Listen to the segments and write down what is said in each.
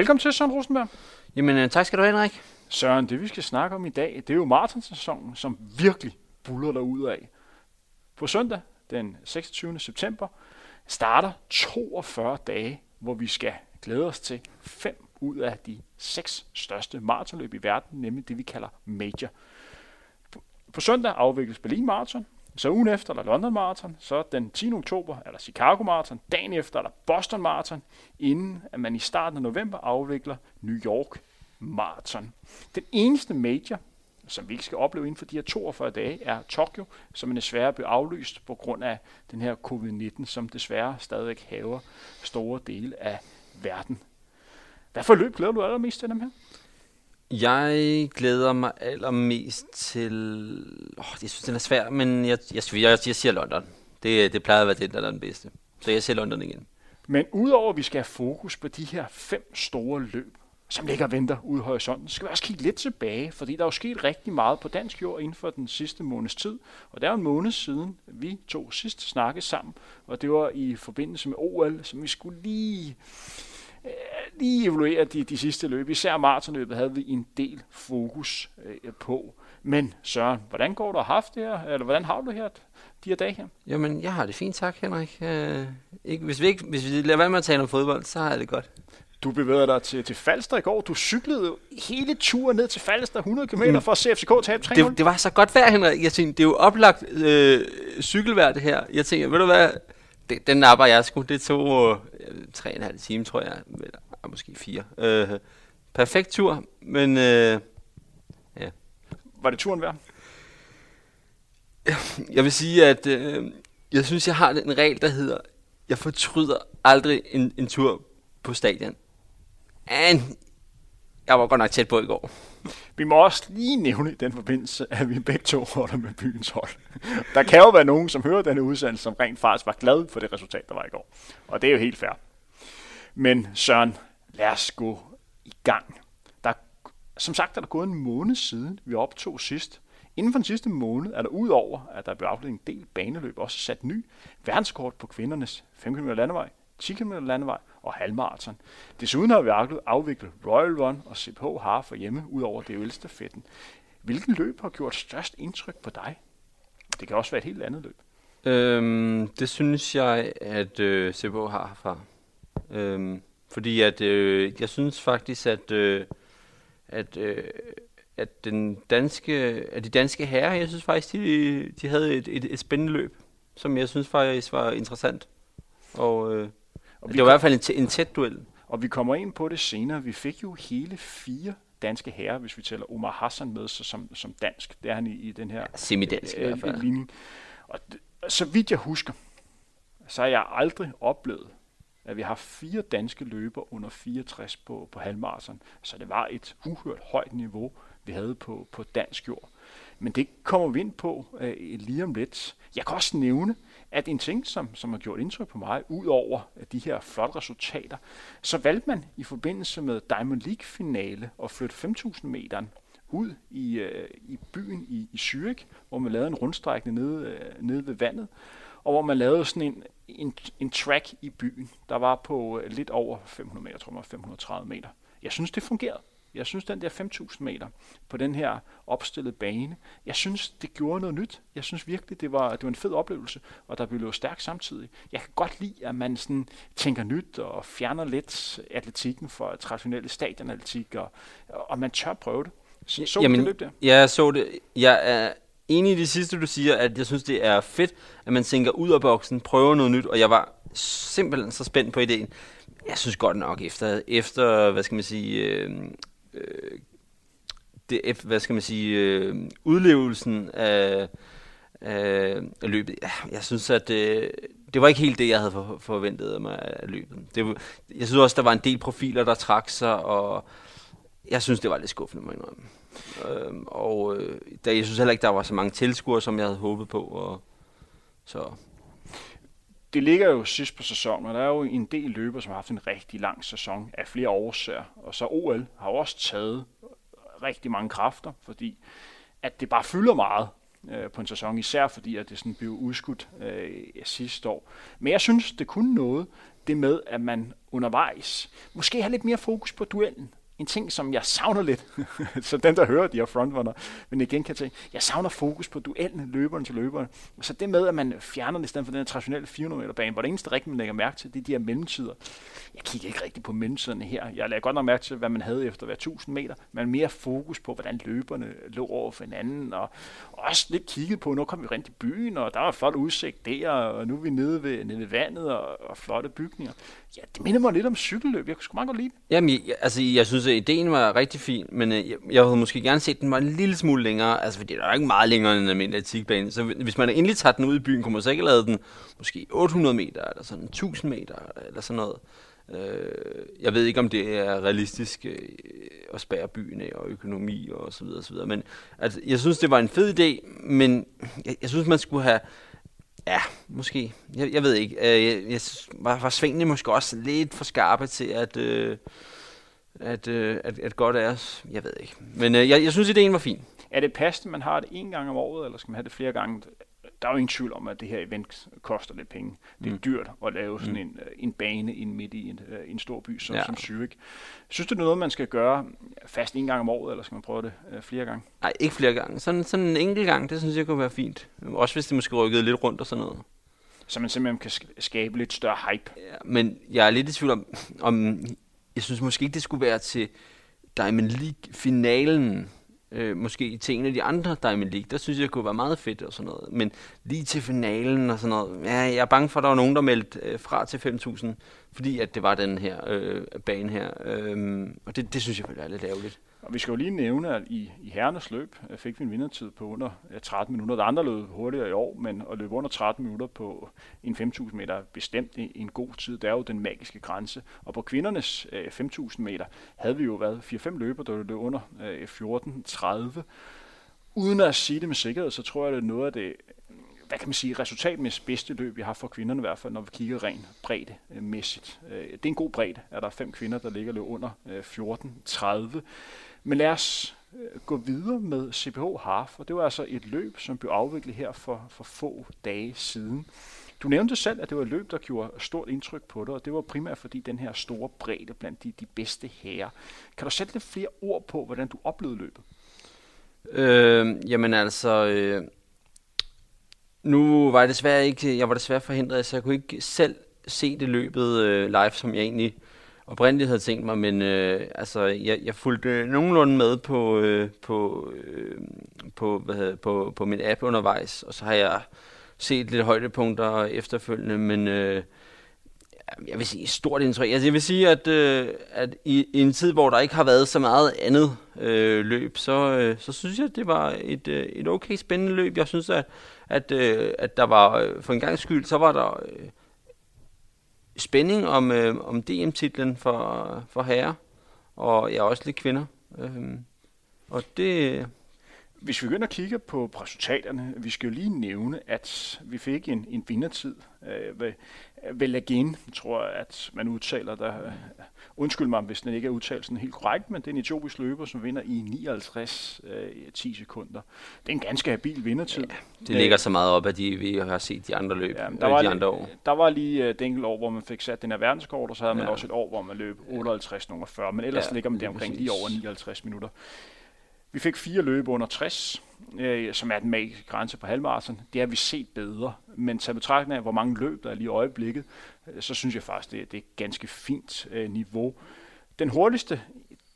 Velkommen til, Søren Rosenberg. Jamen, øh, tak skal du have, Henrik. Søren, det vi skal snakke om i dag, det er jo maratonsæsonen, som virkelig buller der ud af. På søndag, den 26. september, starter 42 dage, hvor vi skal glæde os til fem ud af de seks største maratonløb i verden, nemlig det, vi kalder major. På, på søndag afvikles Berlin Marathon, så ugen efter er der London Marathon, så den 10. oktober er der Chicago Marathon, dagen efter er der Boston Marathon, inden at man i starten af november afvikler New York Marathon. Den eneste major, som vi ikke skal opleve inden for de her 42 dage, er Tokyo, som er desværre blev aflyst på grund af den her covid-19, som desværre stadigvæk haver store dele af verden. Hvad for løb glæder du allermest til dem her? Jeg glæder mig allermest til... Oh, jeg synes, den er svær, men jeg, jeg, jeg, jeg siger London. Det, det plejer at være det, der er den bedste. Så jeg siger London igen. Men udover at vi skal have fokus på de her fem store løb, som ligger og venter ude i horisonten, skal vi også kigge lidt tilbage, fordi der er jo sket rigtig meget på dansk jord inden for den sidste måneds tid. Og det er jo en måned siden, vi to sidst snakkede sammen, og det var i forbindelse med OL, som vi skulle lige lige evaluere de, de sidste løb. Især maratonløbet havde vi en del fokus øh, på. Men Søren, hvordan går du og haft det her? Eller hvordan har du det her, de her dage her? Jamen, jeg har det fint, tak Henrik. Uh, ikke, hvis, vi ikke, hvis vi lader være med at tale om fodbold, så har jeg det godt. Du bevæger dig til, til Falster i går. Du cyklede hele turen ned til Falster 100 km mm. for at se FCK tabe 3 det, det var så godt vejr, Henrik. Jeg tænkte, det er jo oplagt øh, cykelvejr, det her. Jeg tænker, ved du hvad, det, den napper jeg sgu. Det tog øh, tre og en halv time, tror jeg. Eller, måske fire. Øh, perfekt tur, men øh, ja. Var det turen værd? Jeg vil sige, at øh, jeg synes, jeg har en regel, der hedder, jeg fortryder aldrig en, en tur på stadion. Men jeg var godt nok tæt på i går. Vi må også lige nævne i den forbindelse, at vi begge to holder med byens hold. Der kan jo være nogen, som hører denne udsendelse, som rent faktisk var glad for det resultat, der var i går. Og det er jo helt fair. Men Søren, lad os gå i gang. Der, som sagt er der gået en måned siden, vi optog sidst. Inden for den sidste måned er der udover, at der er blevet afledt en del baneløb, også sat ny verdenskort på kvindernes 5 km landevej, 10 km landevej og halvmarathon. Desuden har vi afviklet Royal Run og CPH har for hjemme, ud over det stafetten. Hvilken løb har gjort størst indtryk på dig? Det kan også være et helt andet løb. Øhm, det synes jeg, at øh, CPH har fra. Øhm, fordi at øh, jeg synes faktisk, at, øh, at, øh, at, den danske, at de danske herrer, jeg synes faktisk, de, de havde et, et, et spændende løb, som jeg synes faktisk var interessant. Og, øh, og det var i hvert fald en, en tæt duel. Og vi kommer ind på det senere. Vi fik jo hele fire danske herrer, hvis vi tæller Omar Hassan med så som, som dansk. Det er han i, i den her ja, semidansk øh, i hvert fald. Linje. Og det, så vidt jeg husker, så har jeg aldrig oplevet, at vi har fire danske løber under 64 på, på halvmarathon. Så det var et uhørt højt niveau, vi havde på, på dansk jord. Men det kommer vi ind på øh, lige om lidt. Jeg kan også nævne, at en ting, som, som har gjort indtryk på mig, ud over de her flotte resultater, så valgte man i forbindelse med Diamond League-finale at flytte 5.000 meter ud i, øh, i byen i, i Zürich, hvor man lavede en rundstrækning nede, øh, nede ved vandet, og hvor man lavede sådan en, en, en track i byen, der var på øh, lidt over 500 meter, tror jeg, 530 meter. Jeg synes, det fungerede. Jeg synes, den der 5.000 meter på den her opstillede bane, jeg synes, det gjorde noget nyt. Jeg synes virkelig, det var, det var en fed oplevelse, og der blev stærkt samtidig. Jeg kan godt lide, at man sådan tænker nyt og fjerner lidt atletikken fra traditionelle stadionatletik, og, og man tør prøve det. Så, så Jamen, det løb der? Ja, jeg så det. Jeg er enig i det sidste, du siger, at jeg synes, det er fedt, at man tænker ud af boksen, prøver noget nyt, og jeg var simpelthen så spændt på ideen. Jeg synes godt nok, efter, efter hvad skal man sige, øh, øh, det, hvad skal man sige, øh, udlevelsen af, af løbet. Jeg synes, at øh, det var ikke helt det, jeg havde for, forventet mig af løbet. Det, jeg synes også, der var en del profiler, der trak sig, og jeg synes, det var lidt skuffende, må jeg indrømme. Øh, og øh, der, jeg synes heller ikke, der var så mange tilskuere, som jeg havde håbet på. Og, så det ligger jo sidst på sæsonen, og der er jo en del løber, som har haft en rigtig lang sæson af flere årsager. Og så OL har også taget rigtig mange kræfter, fordi at det bare fylder meget øh, på en sæson, især fordi at det sådan blev udskudt øh, sidste år. Men jeg synes, det kunne noget, det med, at man undervejs måske har lidt mere fokus på duellen en ting, som jeg savner lidt, så den, der hører de her frontrunner, men igen kan tænke, jeg savner fokus på duellen, løberen til løberen. Så det med, at man fjerner det i stedet for den her traditionelle 400 meter bane, hvor det eneste rigtigt, man lægger mærke til, det er de her mellemtider. Jeg kigger ikke rigtig på mellemtiderne her. Jeg lægger godt nok mærke til, hvad man havde efter hver 1000 meter, men mere fokus på, hvordan løberne lå over for hinanden, og også lidt kigget på, nu kom vi rent i byen, og der var flot udsigt der, og nu er vi nede ved, nede ved vandet, og, og flotte bygninger. Ja, det minder mig lidt om cykelløb. Jeg kunne sgu meget godt lide det. Jamen, jeg, altså, jeg synes, at ideen var rigtig fin, men øh, jeg, jeg havde måske gerne set, at den var en lille smule længere, altså fordi der er ikke meget længere end en almindelig atletikbane. Så hvis man endelig tager den ud i byen, kunne man så ikke lave den måske 800 meter, eller sådan 1000 meter, eller sådan noget. Øh, jeg ved ikke, om det er realistisk øh, at spære byen af, og økonomi og så videre, og så videre. Men altså, jeg synes, det var en fed idé, men jeg, jeg synes, man skulle have Ja, måske. Jeg, jeg ved ikke. Øh, jeg, jeg var, var svingene måske også lidt for skarpe til, at, øh, at, øh, at, at godt er os. Jeg ved ikke. Men øh, jeg, jeg synes, ideen var fin. Er det passende, man har det en gang om året, eller skal man have det flere gange? Der er jo ingen tvivl om, at det her event koster lidt penge. Det er mm. dyrt at lave sådan mm. en, øh, en bane ind midt i en, øh, en stor by som, ja. som Zürich. Synes du, det er noget, man skal gøre fast en gang om året, eller skal man prøve det øh, flere gange? Nej, ikke flere gange. Sådan, sådan en enkelt gang, det synes jeg kunne være fint. Også hvis det måske rykkede lidt rundt og sådan noget. Så man simpelthen kan skabe lidt større hype. Ja, men jeg er lidt i tvivl om, om jeg synes måske ikke, det skulle være til Diamond League-finalen, øh, måske til en af de andre Diamond League, der synes jeg, det kunne være meget fedt og sådan noget. Men lige til finalen og sådan noget, ja, jeg er bange for, at der var nogen, der meldte øh, fra til 5.000, fordi at det var den her øh, bane her. Øh, og det, det synes jeg er lidt ærgerligt. Og vi skal jo lige nævne, at i, i herrenes løb øh, fik vi en vindertid på under 13 minutter. Der andre løb hurtigere i år, men at løbe under 13 minutter på en 5.000 meter er bestemt en god tid. Det er jo den magiske grænse. Og på kvindernes øh, 5.000 meter havde vi jo været 4-5 løber, der løb under øh, 14.30. Uden at sige det med sikkerhed, så tror jeg, det er noget af det hvad kan man sige, resultatmæssigt bedste løb, vi har for kvinderne i hvert fald, når vi kigger rent breddemæssigt. Det er en god bredde, at der er fem kvinder, der ligger løb under 14.30. Men lad os øh, gå videre med CPH Half, og det var altså et løb, som blev afviklet her for, for få dage siden. Du nævnte selv, at det var et løb, der gjorde stort indtryk på dig, og det var primært fordi den her store bredde blandt de, de bedste herrer. Kan du sætte lidt flere ord på, hvordan du oplevede løbet? Øh, jamen altså, øh, nu var jeg desværre ikke, jeg var desværre forhindret, så jeg kunne ikke selv se det løbet øh, live, som jeg egentlig oprindeligt havde tænkt mig, men øh, altså, jeg, jeg fulgte nogenlunde med på, øh, på, øh, på, hvad hedder, på, på min app undervejs, og så har jeg set lidt højdepunkter efterfølgende, men øh, jeg vil sige stort indtryk. Altså, jeg vil sige, at, øh, at i, i en tid, hvor der ikke har været så meget andet øh, løb, så, øh, så synes jeg, at det var et, øh, et okay spændende løb. Jeg synes, at, at, øh, at der var, øh, for en gang skyld, så var der... Øh, spænding om, øh, om DM-titlen for, for herrer, og ja, også lidt kvinder. Øh, og det... Hvis vi begynder at kigge på resultaterne, vi skal jo lige nævne, at vi fik en, en vindertid øh, ved, ved tror jeg, at man udtaler der. Undskyld mig, hvis den ikke er udtalt sådan helt korrekt, men det er en etiopisk løber, som vinder i 59 øh, 10 sekunder. Det er en ganske habil vindertid. Ja, det ligger så meget op, at de, vi har set de andre løb, ja, der var de andre år. Der var lige uh, det enkelte år, hvor man fik sat den her verdenskort, og så havde ja. man også et år, hvor man løb 58 nummer 40, men ellers ja, ligger man der omkring lige over 59 minutter. Vi fik fire løb under 60, øh, som er den magiske grænse på halvmarathon. Det har vi set bedre, men til betragtning af, hvor mange løb der er lige i øjeblikket, øh, så synes jeg faktisk, det, det er et ganske fint øh, niveau. Den hurtigste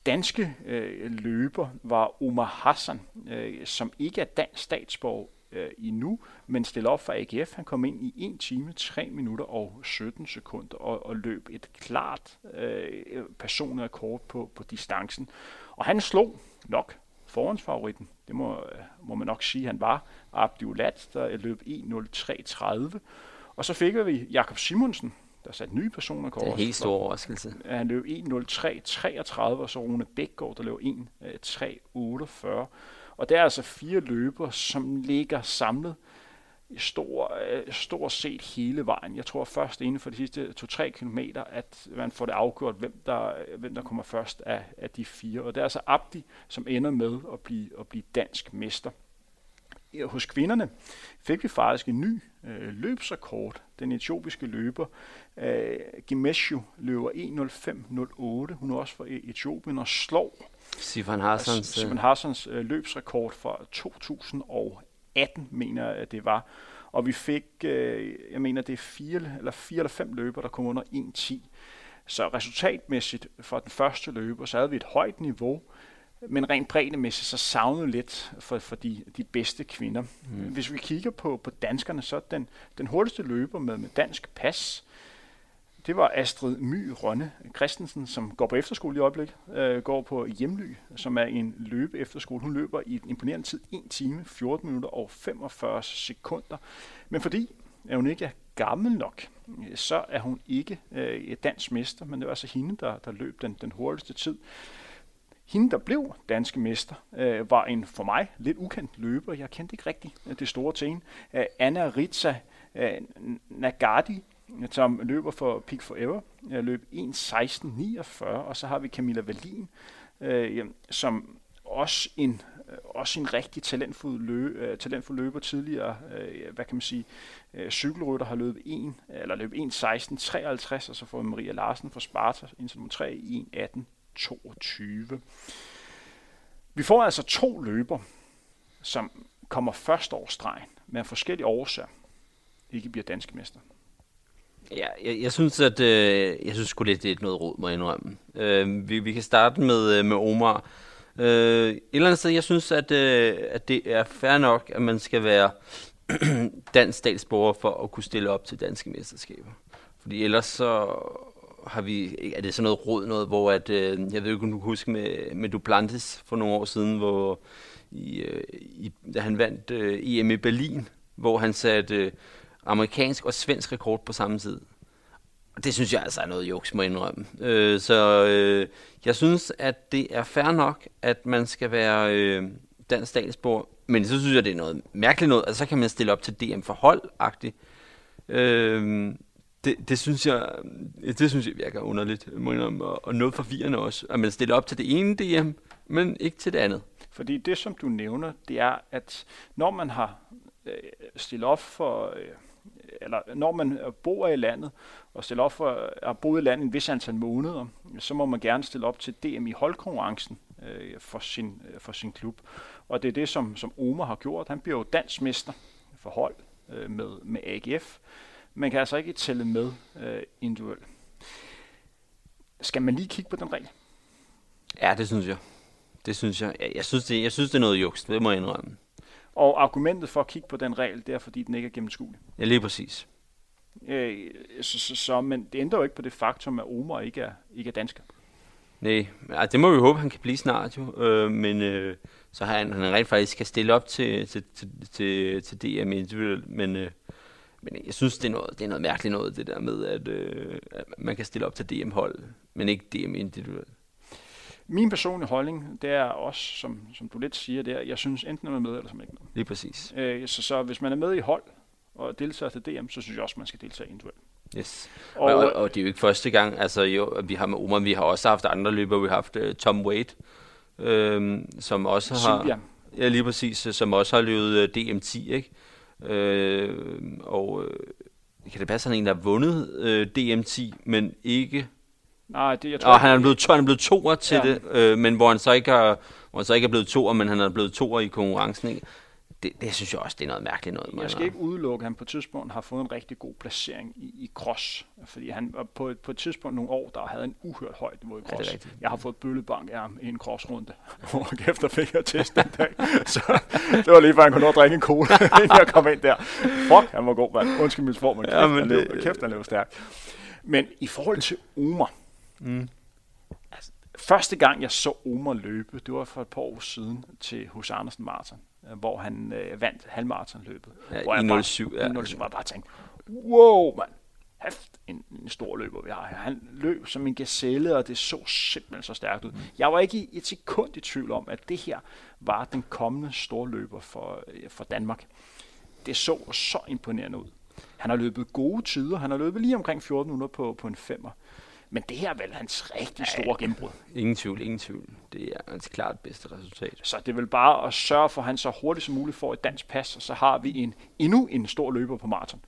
danske øh, løber var Omar Hassan, øh, som ikke er dansk statsborger øh, endnu, men stiller op for AGF. Han kom ind i 1 time, 3 minutter og 17 sekunder og, og løb et klart øh, personrekord på, på distancen. Og han slog nok forhåndsfavoritten. Det må, må man nok sige, han var. Abdiulat, der løb 1.03.30. Og så fik vi Jakob Simonsen, der satte nye personer Det er en helt stor overraskelse. Han løb 1.03.33, og så Rune Bækgaard, der løb 1.3.48. Og der er altså fire løber, som ligger samlet stor, øh, stort set hele vejen. Jeg tror først inden for de sidste 2-3 km, at man får det afgjort, hvem der, hvem der kommer først af, af de fire. Og det er altså Abdi, som ender med at blive, at blive dansk mester. hos kvinderne fik vi faktisk en ny øh, løbsrekord. Den etiopiske løber, øh, Gemeshu, løber 1.05.08. Hun er også fra Etiopien og slår Sifan Hassans, Sifan Hassans øh, løbsrekord fra 2018, mener jeg, det var. Og vi fik, øh, jeg mener, det er fire eller, fire eller fem løber, der kom under 1.10. Så resultatmæssigt for den første løber, så havde vi et højt niveau, men rent breddemæssigt, så savnede lidt for, for de, de bedste kvinder. Mm. Hvis vi kigger på, på danskerne, så den, den hurtigste løber med, med dansk pas, det var Astrid My Rønne Christensen, som går på efterskole i øjeblikket, øh, går på Hjemly, som er en løbe efterskole. Hun løber i en imponerende tid 1 time, 14 minutter og 45 sekunder. Men fordi at hun ikke er gammel nok, så er hun ikke øh, dansk mester, men det var altså hende, der, der løb den, den hurtigste tid. Hende, der blev danske mester, øh, var en for mig lidt ukendt løber. Jeg kendte ikke rigtig det store til hende. Øh, Anna Ritza øh, Nagadi, som løber for Peak Forever, jeg løb 1.16.49, og så har vi Camilla Valin, øh, som også en øh, også en rigtig talentfuld, lø, øh, talentfuld løber tidligere, øh, hvad kan man sige, øh, cykelrytter har løbet 1, eller løbet 1.16.53, og så får Maria Larsen fra Sparta indtil nummer 3 i 1.18.22. Vi får altså to løber, som kommer første års stregen, men af forskellige årsager ikke bliver danske mester. Ja, jeg, jeg synes, at øh, jeg synes sgu lidt, det er noget råd, må jeg indrømme. Øh, vi, vi kan starte med, øh, med Omar. Øh, et eller andet sted, jeg synes, at, øh, at det er fair nok, at man skal være dansk statsborger for at kunne stille op til danske mesterskaber. Fordi ellers så har vi, er det sådan noget råd noget, hvor at, øh, jeg ved ikke, om du kan huske med, med Duplantis for nogle år siden, hvor i, øh, i, da han vandt øh, EM i Berlin, hvor han satte øh, amerikansk og svensk rekord på samme tid. Og det synes jeg altså er noget juks, må jeg indrømme. Øh, så øh, jeg synes, at det er fair nok, at man skal være øh, dansk statsborger. Men så synes jeg, det er noget mærkeligt noget. Altså, så kan man stille op til DM for hold-agtigt. Øh, det, det, synes jeg, det synes jeg virker underligt, må jeg indrømme. Og, og noget forvirrende også. At man stiller op til det ene DM, men ikke til det andet. Fordi det, som du nævner, det er, at når man har øh, stillet op for... Øh, eller når man øh, bor i landet og stiller op for øh, at have boet i landet en vis antal måneder, så må man gerne stille op til DM i holdkonkurrencen øh, for, sin, øh, for sin klub. Og det er det, som, som Omar har gjort. Han bliver jo dansmester for hold øh, med, med AGF. Man kan altså ikke tælle med øh, individuelt. Skal man lige kigge på den regel? Ja, det synes jeg. Det synes jeg. Jeg, jeg, synes, det, jeg synes, det er noget juks. Det må jeg indrømme. Og argumentet for at kigge på den regel, det er, fordi den ikke er gennemskuelig. Ja, lige præcis. Øh, så, så, så, men det ændrer jo ikke på det faktum, at Omar ikke er, ikke er dansker. Nej, altså, det må vi håbe, han kan blive snart jo. Øh, men øh, så har han, han rent faktisk skal stille op til, til, til, til, til DM individuelt. Men, øh, men jeg synes, det er, noget, det er noget mærkeligt noget, det der med, at, øh, at man kan stille op til DM-hold, men ikke DM individuelt. Min personlige holdning, det er også, som, som du lidt siger der, jeg synes enten er man med, eller som ikke med. Lige præcis. Øh, så, så hvis man er med i hold og deltager til DM, så synes jeg også, man skal deltage individuelt. Yes. Og, og, og, det er jo ikke første gang, altså jo, vi har med Omar, vi har også haft andre løbere, vi har haft uh, Tom Wade, øhm, som også har... Silvia. Ja, lige præcis, som også har løbet uh, DM10, ikke? Øh, og øh, kan det passe, at han en, der har vundet øh, DM10, men ikke Nej, det jeg tror... Og han er blevet, han er blevet toer til ja. det, øh, men hvor han så ikke har, hvor han så ikke er blevet toer, men han er blevet toer i konkurrencen. Ikke? Det, det synes jeg også, det er noget mærkeligt noget. Jeg skal ikke udelukke, at han på et tidspunkt har fået en rigtig god placering i, i cross. Fordi han på et, på et tidspunkt nogle år, der havde en uhørt højt niveau i cross. Ja, jeg har fået bøllebank af ham i en crossrunde. Hvor efter fik jeg test den dag. Så det var lige før han kunne nå at drikke en cola, inden jeg kom ind der. Fuck, han var god, mand. Undskyld min form, men kæft, ja, men han, det, løb, kæft, han løb stærkt. Men i forhold til Omar, Mm. Altså, første gang, jeg så Omar løbe, det var for et par år siden til hos Andersen Martin, øh, hvor han øh, vandt halvmaratonløbet. Ja, hvor i 07, ja. I 07, hvor jeg bare tænkte, wow, mand, haft en, en stor løber, vi har. Han løb som en gazelle, og det så simpelthen så stærkt ud. Mm. Jeg var ikke i et sekund i tvivl om, at det her var den kommende store løber for, øh, for Danmark. Det så så imponerende ud. Han har løbet gode tider. Han har løbet lige omkring 14 minutter på, på en femmer. Men det her er vel hans rigtig store gennembrud. Ingen tvivl, ingen tvivl. Det er hans klart bedste resultat. Så det er vel bare at sørge for, at han så hurtigt som muligt får et dansk pas, og så har vi en endnu en stor løber på maraton.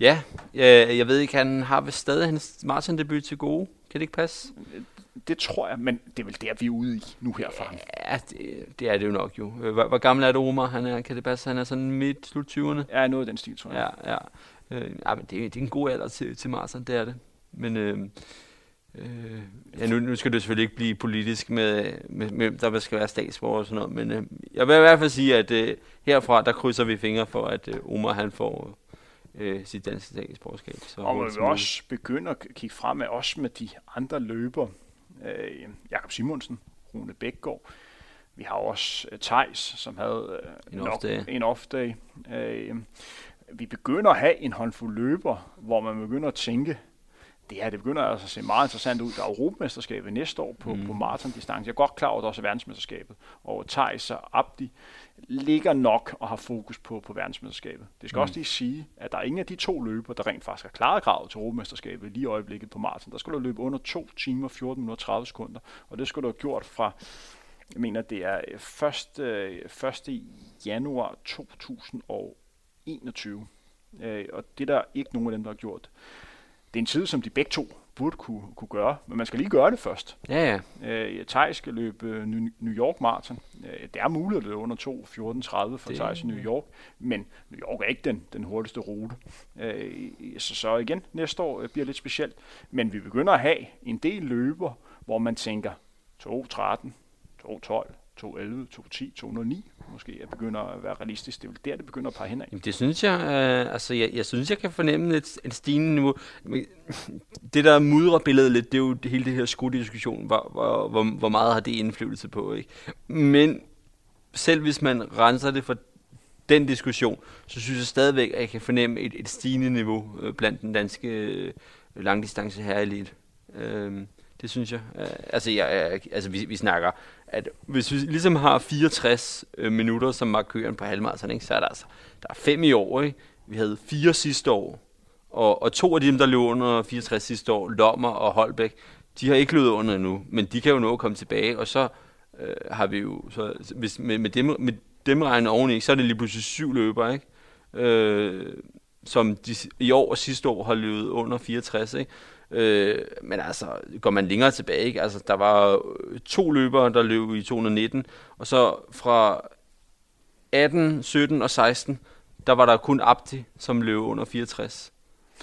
Ja, jeg, jeg ved ikke, han har vist stadig hans maraton-debut til gode. Kan det ikke passe? Det tror jeg, men det er vel der, vi er ude i nu her for ham. Ja, det, det er det jo nok jo. Hvor, hvor gammel er det, Omar? Han er, kan det passe, han er sådan midt, slut 20'erne? Ja, noget af den stil, tror jeg. Ja, ja. Øh, ja men det, det er en god alder til, til maraton, det er det. Men øh, øh, ja, nu, nu skal det selvfølgelig ikke blive politisk med, med, med der skal være statsborger og sådan noget, men øh, jeg vil i hvert fald sige, at øh, herfra, der krydser vi fingre for, at øh, Omar han får øh, sit danske statsborgerskab. Så og man vil også begynde at kigge frem med, også med de andre løber. Øh, Jakob Simonsen, Rune Bækgaard. Vi har også øh, Tejs, som havde øh, en off-day. En off-day. Øh, vi begynder at have en håndfuld løber, hvor man begynder at tænke, det her det begynder altså at se meget interessant ud. Der er Europamesterskabet næste år på, mm. på maratondistance. Jeg er godt klar over, at der også er verdensmesterskabet. Og Thijs og Abdi ligger nok og har fokus på, på verdensmesterskabet. Det skal mm. også lige sige, at der er ingen af de to løber, der rent faktisk har klaret kravet til Europamesterskabet lige i øjeblikket på maraton. Der skulle du løbe under 2 timer, 14 minutter, 30 sekunder. Og det skulle du have gjort fra, jeg mener, det er 1. 1. januar 2021. Øh, og det er der ikke nogen af dem, der har gjort det er en tid, som de begge to burde kunne, kunne gøre, men man skal lige gøre det først. Ja, ja. Øh, Thij skal løbe øh, New York Marathon. Øh, det er muligt at løbe under 2.14.30 for Thijs i New York, men New York er ikke den, den hurtigste rute. Øh, så, så igen, næste år øh, bliver lidt specielt. Men vi begynder at have en del løber, hvor man tænker 2.13, 2.12, 211, 210, 209 måske er begynder at være realistisk. Det er vel der, det begynder at pege henad. Jamen, det synes jeg, øh, altså jeg, jeg synes, jeg kan fornemme et, et stigende niveau. Det, der mudrer billedet lidt, det er jo det, hele det her skuddiskussion. hvor, hvor, hvor, hvor meget har det indflydelse på, ikke? Men selv hvis man renser det for den diskussion, så synes jeg stadigvæk, at jeg kan fornemme et, et stigende niveau øh, blandt den danske øh, langdistance her elite. Øh, det synes jeg. Øh, altså, jeg, jeg, altså vi, vi snakker, at hvis vi ligesom har 64 øh, minutter som markøren på halvmarathon, ikke, så er der altså der er fem i år. Ikke? Vi havde fire sidste år, og, og to af dem, der løb under 64 sidste år, Lommer og Holbæk, de har ikke løbet under endnu, men de kan jo nå at komme tilbage, og så øh, har vi jo, så, hvis, med, med, dem, med dem regnet oveni, så er det lige pludselig syv løbere, ikke? Øh, som de, i år og sidste år har løbet under 64, ikke? Øh, men altså, går man længere tilbage, ikke? Altså, der var øh, to løbere, der løb i 219, og så fra 18, 17 og 16, der var der kun Abdi, som løb under 64.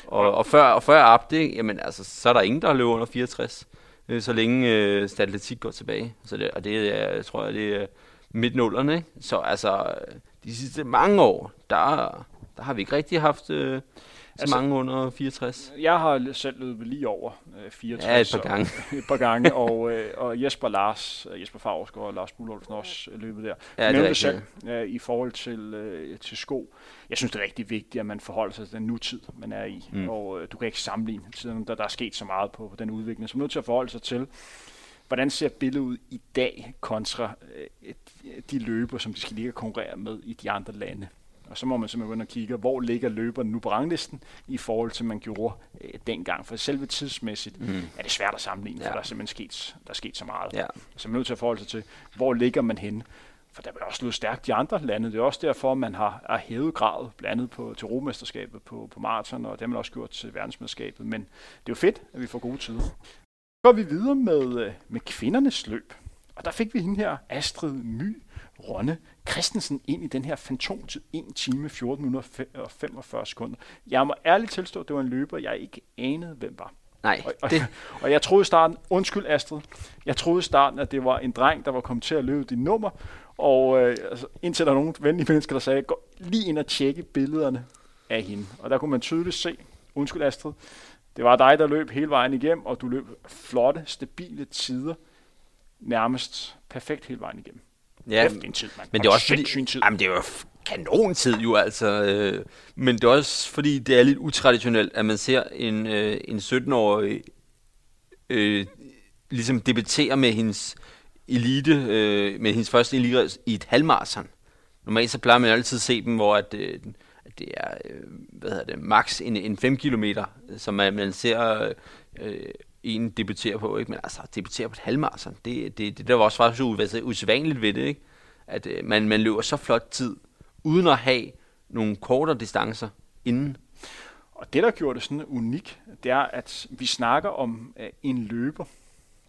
Og, og, før, og før Abdi, jamen altså, så er der ingen, der løb under 64, øh, så længe øh, statistik går tilbage. Så det, og det er, jeg tror jeg, det er midt nullerne, ikke? Så altså, de sidste mange år, der, der har vi ikke rigtig haft... Øh, altså, mange under 64? Jeg har selv løbet lige over øh, 64. Ja, et par gange. Og, et par gange, og, øh, og Jesper Lars, øh, Jesper Favsgaard og Lars Bulholfen også løbet der. Ja, det er selv øh, i forhold til, øh, til sko. Jeg synes, det er rigtig vigtigt, at man forholder sig til den nutid, man er i. Mm. Og øh, du kan ikke sammenligne tiden, der, der er sket så meget på, på den udvikling. Så man er nødt til at forholde sig til, hvordan ser billedet ud i dag kontra øh, de løber, som de skal ligge og konkurrere med i de andre lande. Og så må man simpelthen ind og kigge, hvor ligger løberne nu på ranglisten i forhold til, man gjorde øh, dengang. For selve tidsmæssigt mm. er det svært at sammenligne, ja. for der er simpelthen sket, der er sket så meget. Ja. Så man er nødt til at forholde sig til, hvor ligger man henne. For der vil også løbe stærkt de andre lande. Det er også derfor, at man har, har hævet gradet, blandt andet på, til Romesterskabet på, på maraton, og det har man også gjort til verdensmesterskabet. Men det er jo fedt, at vi får gode tider. Så går vi videre med, øh, med kvindernes løb. Og der fik vi hende her, Astrid My Ronne Christensen ind i den her fantomtid 1 time, 14 minutter og 45 sekunder. Jeg må ærligt tilstå, at det var en løber, jeg ikke anede, hvem var. Nej, og, og, det... og jeg troede i starten, undskyld Astrid, jeg troede i starten, at det var en dreng, der var kommet til at løbe dit nummer, og øh, altså, indtil der er nogle venlige mennesker, der sagde, gå lige ind og tjekke billederne af hende. Og der kunne man tydeligt se, undskyld Astrid, det var dig, der løb hele vejen igennem, og du løb flotte, stabile tider, nærmest perfekt hele vejen igennem. Ja, en tid, man. men det er også fordi, tid. Jamen, det er jo kanontid jo altså, øh, men det er også fordi, det er lidt utraditionelt, at man ser en, øh, en 17-årig øh, ligesom debattere med hendes elite, øh, med hendes første elite i et halvmarathon. Normalt så plejer man altid at se dem, hvor at, øh, det er, øh, hvad hedder det, max en, en 5 km, som man, man ser øh, en debuterer på, ikke? men altså debuterer på et halvmarathon, det, det, det der var også faktisk usædvanligt ved det, ikke? at øh, man, man løber så flot tid, uden at have nogle kortere distancer inden. Og det, der gjorde det sådan unik, det er, at vi snakker om uh, en løber,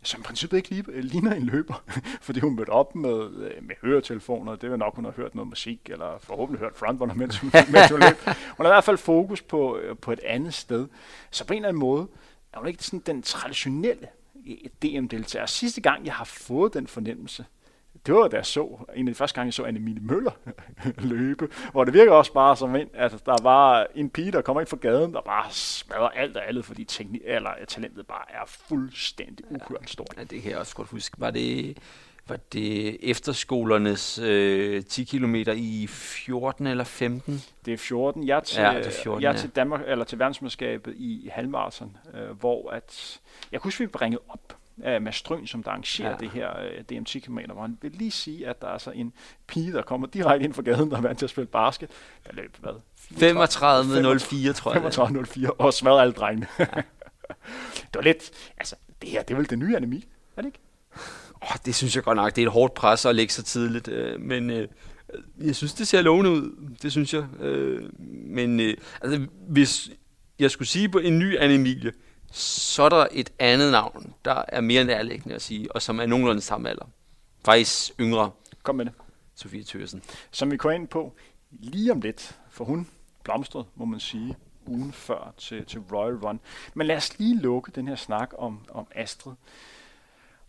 som i princippet ikke lige, uh, ligner en løber, fordi hun mødte op med, uh, med høretelefoner, det var nok, hun har hørt noget musik, eller forhåbentlig hørt frontrunner, mens, mens hun løb. Hun har i hvert fald fokus på, uh, på et andet sted. Så på en eller anden måde er hun ikke sådan den traditionelle DM-deltager. Sidste gang, jeg har fået den fornemmelse, det var da jeg så, en af de første gange, jeg så Annemile Møller løbe, hvor det virker også bare som en, at der var en pige, der kommer ind fra gaden, der bare smadrer alt og andet, fordi teknik, eller talentet bare er fuldstændig uhørt stort. Ja, det kan jeg også godt huske. Var det, var det efterskolernes øh, 10 km i 14 eller 15? Det er 14. Jeg er til, ja, det er 14, jeg er til Danmark eller til verdensmesterskabet i halvmarathon, øh, hvor at jeg kunne huske, vi ringet op af Mads Strøn, som der arrangerer ja. det her uh, DMT km hvor han vil lige sige, at der er altså en pige, der kommer direkte ind fra gaden, der er vant til at spille basket. Der løb, hvad? 35.04, tror jeg. 35.04, og smadrer alle drengene. Ja. det var lidt, altså, det her, det er vel det nye anemi, er det ikke? Oh, det synes jeg godt nok, det er et hårdt pres at lægge så tidligt, øh, men øh, jeg synes, det ser lovende ud, det synes jeg. Øh, men øh, altså, hvis jeg skulle sige på en ny Anne Emilie, så er der et andet navn, der er mere nærliggende at sige, og som er nogenlunde samme alder. Faktisk yngre. Kom med det. Sofie Thørsen. Som vi går ind på lige om lidt, for hun blomstrede, må man sige, ugen før til, til Royal Run. Men lad os lige lukke den her snak om, om Astrid.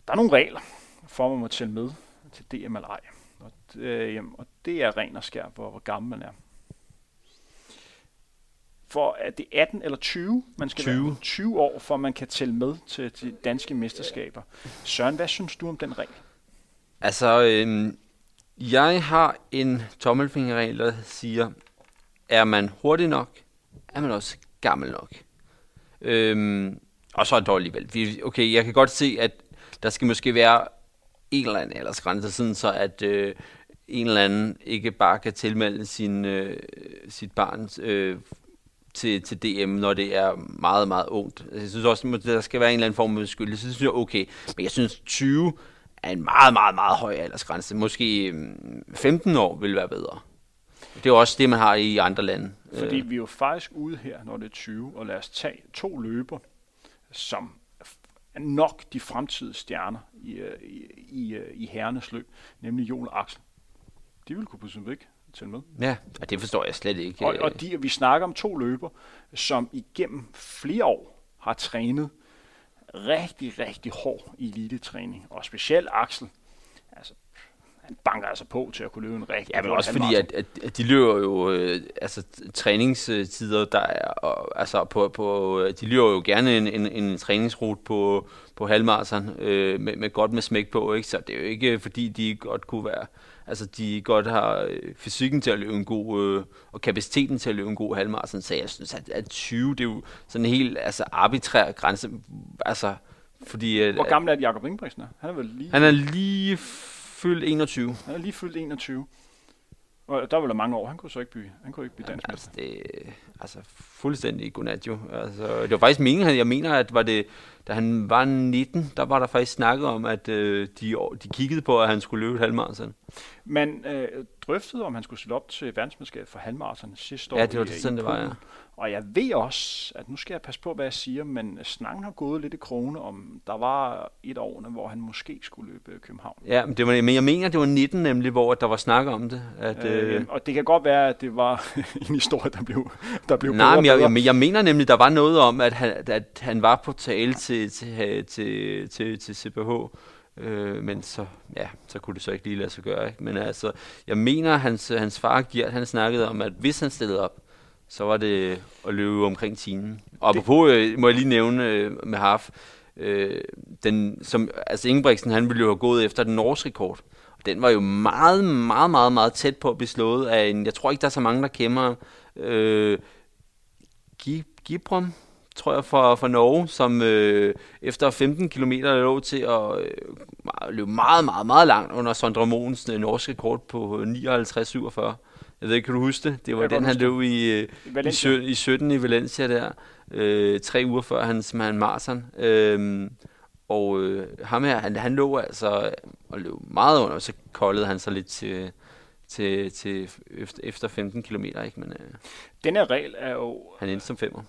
Der er nogle regler for, at man må tælle med til DM eller ej. Og, øh, og det er ren og skær, hvor, hvor gammel man er for at det er 18 eller 20, man skal 20. være 20 år, for man kan tælle med til de danske mesterskaber. Søren, hvad synes du om den regel? Altså, øhm, jeg har en tommelfingerregel, der siger, er man hurtig nok, er man også gammel nok. Øhm, og så er det dog alligevel. Vi, okay, jeg kan godt se, at der skal måske være en eller anden aldersgrænse, sådan så at øh, en eller anden ikke bare kan tilmelde sin, øh, sit barns øh, til, til DM, når det er meget, meget ungt. Altså, jeg synes også, at der skal være en eller anden form for beskyttelse. Det synes jeg er okay. Men jeg synes, 20 er en meget, meget, meget høj aldersgrænse. Måske 15 mm, år vil være bedre. Det er også det, man har i andre lande. Fordi vi er jo faktisk ude her, når det er 20, og lad os tage to løber, som nok de fremtidige stjerner i, øh, i, i, øh, i herrenes løb, nemlig Jon og Axel. De vil kunne på væk til med. Ja, og det forstår jeg slet ikke. Og, og de, vi snakker om to løber, som igennem flere år har trænet rigtig, rigtig hård elitetræning. Og specielt Axel, han banker altså på til at kunne løbe en rigtig Ja, men også fordi, at, at, at de løber jo øh, altså, træningstider, der er, og, altså på, på, de løber jo gerne en, en, en træningsrute på, på halvmarathon øh, med, med godt med smæk på, ikke? så det er jo ikke fordi, de godt kunne være Altså, de godt har øh, fysikken til at løbe en god, øh, og kapaciteten til at løbe en god halvmarathon, så jeg synes, at, at 20, det er jo sådan en helt altså, arbitrær grænse. Altså, fordi, at, Hvor gammel er Jakob Ingebrigtsen? Han er vel lige... Han er lige fyldt 21. Han er lige fyldt 21. Og der var der mange år. Han kunne så ikke blive, han kunne ikke blive dansk altså, det, altså, fuldstændig godnat jo. Altså, det var faktisk meningen, jeg mener, at var det, da han var 19, der var der faktisk snakket om, at øh, de, de kiggede på, at han skulle løbe halvmarathon. Man øh, drøftede, om han skulle stille op til verdensmesterskabet for halvmarathon sidste år. Ja, det var det, sådan, det var, ja. Og jeg ved også, at nu skal jeg passe på, hvad jeg siger, men snakken har gået lidt i krone om, der var et år, hvor han måske skulle løbe København. Ja, men, det var, men jeg mener, det var 19 nemlig, hvor der var snak om det. At, øh, øh, og det kan godt være, at det var en historie, der blev, der blev Nej, men jeg, jeg, jeg mener nemlig, der var noget om, at han, at han var på tale til, til, til, til, til CPH. Øh, men så, ja, så kunne det så ikke lige lade sig gøre. Ikke? Men altså, jeg mener, hans, hans far Gert, han snakkede om, at hvis han stillede op, så var det at løbe omkring timen. Og apropos, øh, må jeg lige nævne øh, med Haf, øh, den, som, altså Ingebrigtsen, han ville jo have gået efter den norske rekord. Og den var jo meget, meget, meget, meget tæt på at blive slået af en, jeg tror ikke, der er så mange, der kender øh, Gibrom, tror jeg, fra, fra Norge, som øh, efter 15 km lå til at øh, løbe meget, meget, meget langt under Sondre Mogens øh, norske rekord på 59-47. Jeg ved ikke, kan du huske det? Det var Jeg den, han løb i, øh, I sø, i 17 i Valencia der. Øh, tre uger før han maraton. Øh, og øh, ham her, han, han lå altså og løb meget under, og så koldede han sig lidt til, til, til efter, efter 15 km, ikke? Men øh, Den her regel er jo... han endte som femmer.